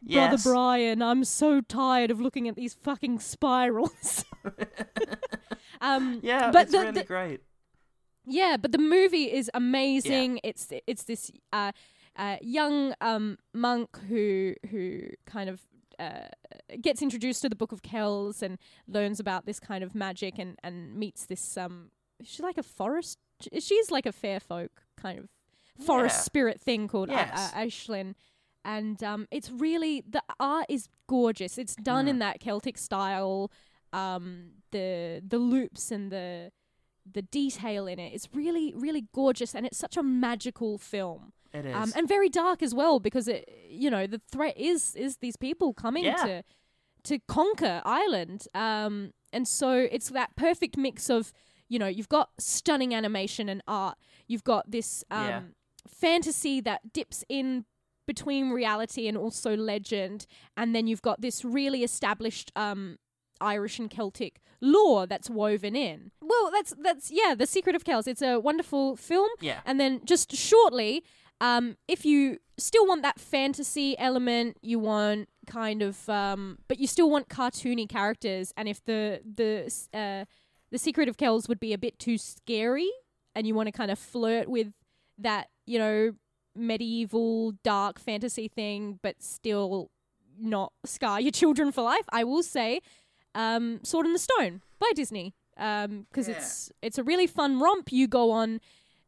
Brother Brian, I'm so tired of looking at these fucking spirals. um Yeah, but it's the- really the- great. yeah, but the movie is amazing. It's it's this uh, uh, young um, monk who who kind of uh, gets introduced to the Book of Kells and learns about this kind of magic and and meets this um. She's like a forest. She's like a fair folk kind of forest Yeah. spirit thing called Yes. uh, uh, Aisling. And um, it's really the art is gorgeous. It's done Mm. in that Celtic style. Um, the the loops and the the detail in it is really really gorgeous and it's such a magical film It is. um, and very dark as well because it you know the threat is is these people coming Yeah. to to conquer Ireland um, and so it's that perfect mix of you know you've got stunning animation and art you've got this um, Yeah. fantasy that dips in between reality and also legend, and then you've got this really established um, Irish and Celtic lore that's woven in. Well, that's that's yeah, The Secret of Kells. It's a wonderful film. Yeah. And then just shortly, um, if you still want that fantasy element, you want kind of, um, but you still want cartoony characters, and if the the uh, the Secret of Kells would be a bit too scary, and you want to kind of flirt with that, you know, medieval dark fantasy thing, but still not scar your children for life, I will say, um, Sword in the Stone by Disney, because Yeah. it's it's a really fun romp. You go on.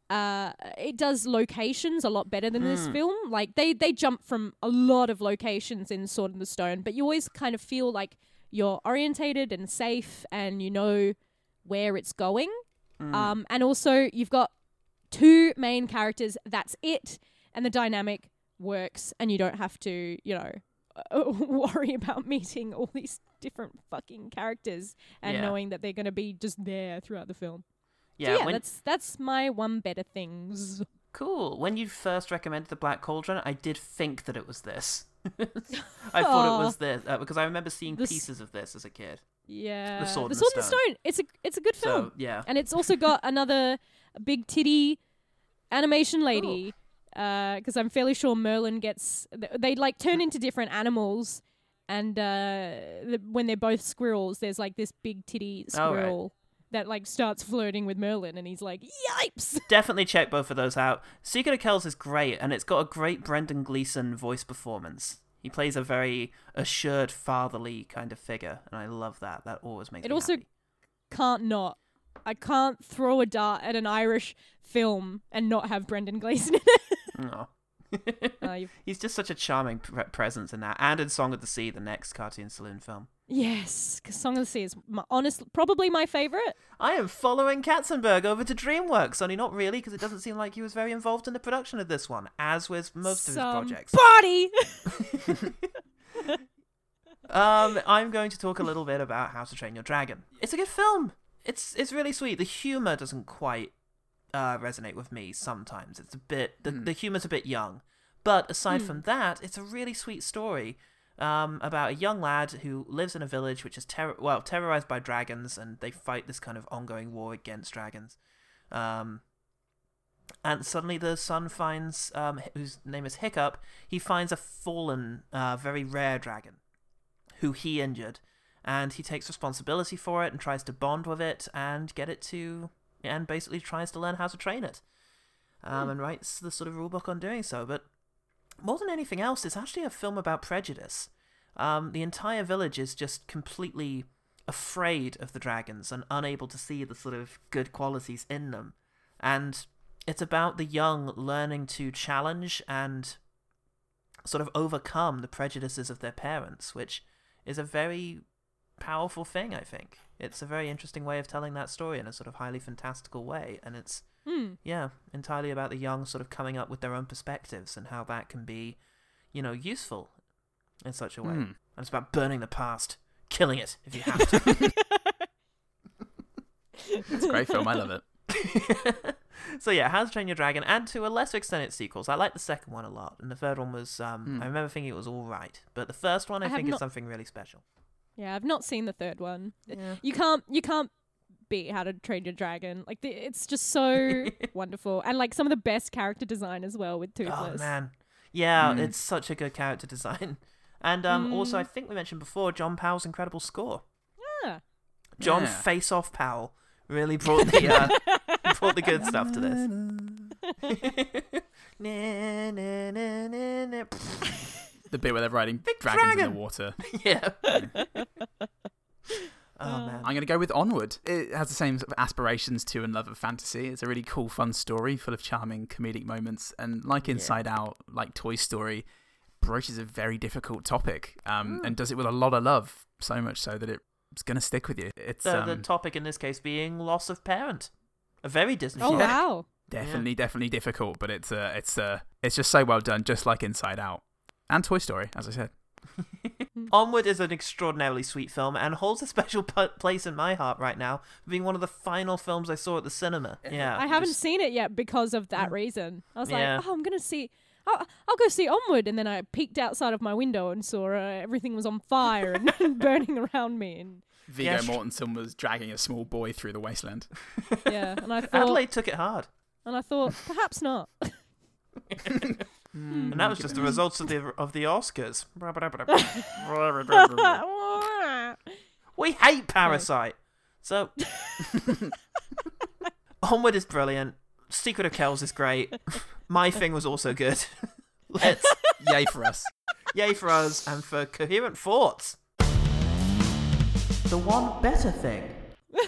Uh, it does locations a lot better than this Hmm. film. Like they they jump from a lot of locations in Sword in the Stone, but you always kind of feel like you're orientated and safe, and you know where it's going. Um, and also you've got two main characters. That's it, and the dynamic works, and you don't have to, you know, worry about meeting all these different fucking characters and Yeah. knowing that they're going to be just there throughout the film. Yeah, so yeah, that's that's my one better things. Cool. When you first recommended the Black Cauldron, I did think that it was this. I thought it was this uh, because I remember seeing pieces of this as a kid. Yeah, the and the Sword and the Stone. Stone. It's a it's a good So, film. yeah. and it's also got another big titty animation lady. Because I'm fairly sure Merlin gets they like turn into different animals, and uh, the, when they're both squirrels, there's like this big titty Oh, right. squirrel that like starts flirting with Merlin, and he's like, "Yipes!" Definitely check both of those out. Secret of Kells is great, and it's got a great Brendan Gleeson voice performance. He plays a very assured, fatherly kind of figure, and I love that. That always makes It me also happy. can't not. I can't throw a dart at an Irish film and not have Brendan Gleeson in it. Aw. Uh, He's just such a charming pre- presence in that, and in Song of the Sea, the next cartoon saloon film. yes, because Song of the Sea is my, honest, probably my favorite. I am following Katzenberg over to DreamWorks, only not really, because it doesn't seem like he was very involved in the production of this one, as with most of his projects. Body. Um, I'm going to talk a little bit about How to Train Your Dragon. It's a good film. It's it's really sweet. The humor doesn't quite uh, resonate with me sometimes. It's a bit the, the humor's a bit young, but aside from that, it's a really sweet story um, about a young lad who lives in a village which is terror well terrorized by dragons, and they fight this kind of ongoing war against dragons. Um, and suddenly the son finds, um, whose name is Hiccup, he finds a fallen, uh, very rare dragon who he injured, and he takes responsibility for it and tries to bond with it and get it to, and basically tries to learn how to train it, um, and writes the sort of rulebook on doing so. But more than anything else, it's actually a film about prejudice. Um, the entire village is just completely afraid of the dragons and unable to see the sort of good qualities in them, and it's about the young learning to challenge and sort of overcome the prejudices of their parents, which is a very powerful thing, I think. It's a very interesting way of telling that story in a sort of highly fantastical way, and it's Hmm. yeah, entirely about the young sort of coming up with their own perspectives and how that can be, you know, useful in such a way. Hmm. And it's about burning the past, killing it if you have to. It's a great film. I love it. so yeah, How to Train Your Dragon, and to a lesser extent, its sequels. I like the second one a lot, and the third one was. Um, Hmm. I remember thinking it was all right, but the first one I, I have think is something really special. Yeah, I've not seen the third one. Yeah. You can't you can't beat How to Train Your Dragon. Like the, it's just so wonderful, and like some of the best character design as well with Toothless. Oh man, yeah, Mm. it's such a good character design, and um, also I Mm. think we mentioned before John Powell's incredible score. Yeah. John Yeah. Face Off Powell really brought the uh, brought the good stuff to this. The bit where they're riding Big dragons in the water. yeah. oh man. I'm going to go with Onward. It has the same sort of aspirations to and love of fantasy. It's a really cool, fun story full of charming comedic moments. And like Inside Out, like Toy Story, broaches a very difficult topic um, and does it with a lot of love. So much so that it's going to stick with you. It's The, um, the topic in this case being loss of parent. A very Disney. Oh film. wow. definitely, definitely difficult, but it's uh, it's uh, it's just so well done, just like Inside Out and Toy Story, as I said. Onward is an extraordinarily sweet film and holds a special p- place in my heart right now, being one of the final films I saw at the cinema. Yeah, I haven't just- seen it yet because of that reason. I was Yeah. like, oh, I'm gonna see. I'll, I'll go see Onward. And then I peeked outside of my window and saw uh, everything was on fire and burning around me. And Viggo Yeah, Mortensen was dragging a small boy through the wasteland. yeah, and I thought, Adelaide took it hard. and I thought, perhaps not. Hmm. And that was just the results of the of the Oscars. we hate Parasite. So Onward is brilliant. Secret of Kells is great. My thing was also good. Let's Yay for us. yay for us and for coherent thoughts. The one better thing.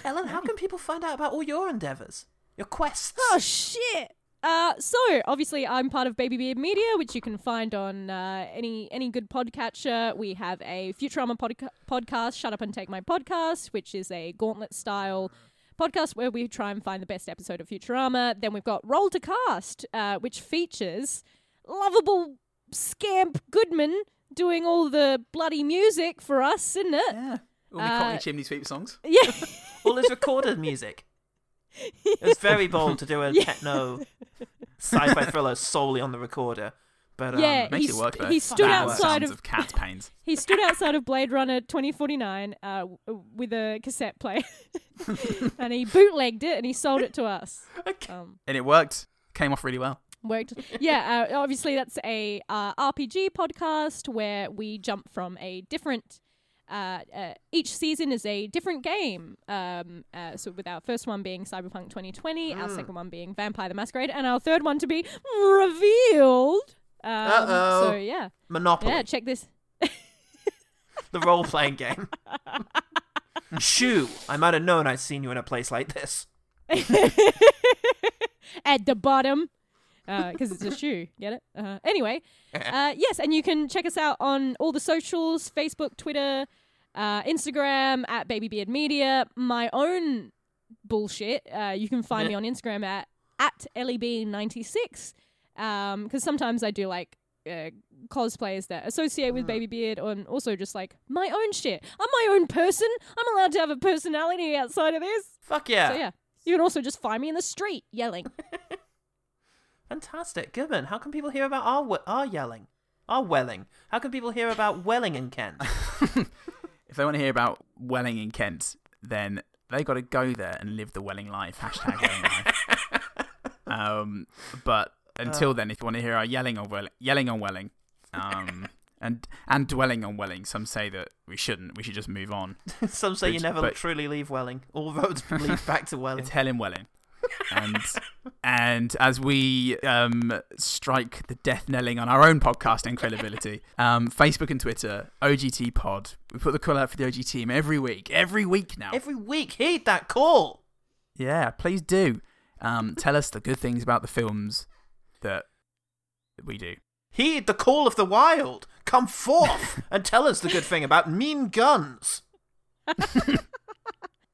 Ellen, how can people find out about all your endeavours? Your quests? Oh shit. Uh, so obviously I'm part of Baby Beard Media, which you can find on uh, any any good podcatcher. We have a Futurama podca- podcast, Shut Up and Take My Podcast, which is a gauntlet style podcast where we try and find the best episode of Futurama. Then we've got Roll to Cast, uh, which features lovable scamp Goodman doing all the bloody music for us, isn't it? Yeah. All the Uh, Cockney Chimney Sweep songs. Yeah. All his recorded music. It was very bold to do a Yeah. techno sci-fi thriller solely on the recorder. But um, Yeah, Makes he's- it work though. he stood That outside of- of cat pains. He stood outside of Blade Runner 2049 uh, with a cassette player, and he bootlegged it and he sold it to us. Um, And it worked. Came off really well. worked. Yeah, uh, obviously that's a uh, RPG podcast where we jump from a different. Uh, uh, each season is a different game. Um, uh, so with our first one being Cyberpunk 2020, our second one being Vampire the Masquerade, and our third one to be revealed. Um, Uh-oh. So yeah, Monopoly, yeah. Check this. the role-playing game. Shoo! I might have known I'd seen you in a place like this. at the bottom because it's a shoe. Get it? Uh, anyway, uh, yes, and you can check us out on all the socials: Facebook, Twitter, uh, Instagram at Babybeard Media. My own bullshit. Uh, you can find me on Instagram at at leb96 because sometimes I do like. Uh, cosplays that associate with Baby Beard and also just like my own shit. I'm my own person. I'm allowed to have a personality outside of this. Fuck yeah! So yeah, you can also just find me in the street yelling. Fantastic, Goodman. How can people hear about our we- our yelling, our welling? How can people hear about Welling and Kent? If they want to hear about Welling in Kent, then they got to go there and live the Welling life. Hashtag Welling life. Um, but until then, if you want to hear our yelling on Welling, yelling on Welling, um, and and dwelling on Welling, some say that we shouldn't. We should just move on. Some say you never but- truly leave Welling. All roads lead back to Welling. It's hell in Welling. And and as we um, strike the death knelling on our own podcasting credibility, um, Facebook and Twitter, OGT Pod. We put the call out for the OG team every week, every week now. Every week, heed that call. yeah, please do. Um, tell us the good things about the films that we do. Heed the call of the wild. Come forth and tell us the good thing about mean guns.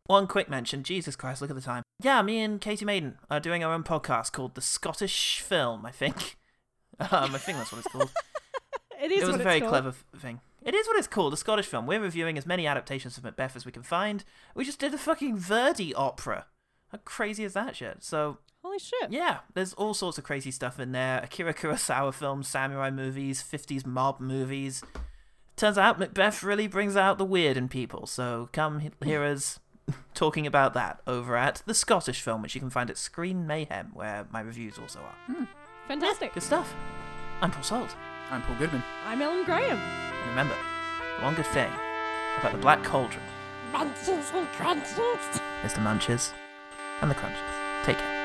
One quick mention. Jesus Christ, look at the time. Yeah, me and Katie Maiden are doing our own podcast called The Scottish Film, I think. Um, I think that's what it's called. It is it was what a very called. clever thing. It is what it's called, a Scottish film. We're reviewing as many adaptations of Macbeth as we can find. We just did a fucking Verdi opera. How crazy is that shit? So, Holy shit. yeah, there's all sorts of crazy stuff in there. Akira Kurosawa films, samurai movies, 50s mob movies. Turns out Macbeth really brings out the weird in people, so come he- hear us talking about that over at the Scottish film, which you can find at Screen Mayhem, where my reviews also are. Hmm. Fantastic. Good stuff. I'm Paul Salt. I'm Paul Goodman. I'm Ellen Graham. And remember, the one good thing about the Black Cauldron Munchies and crunches. is the munches and the crunches. Take care.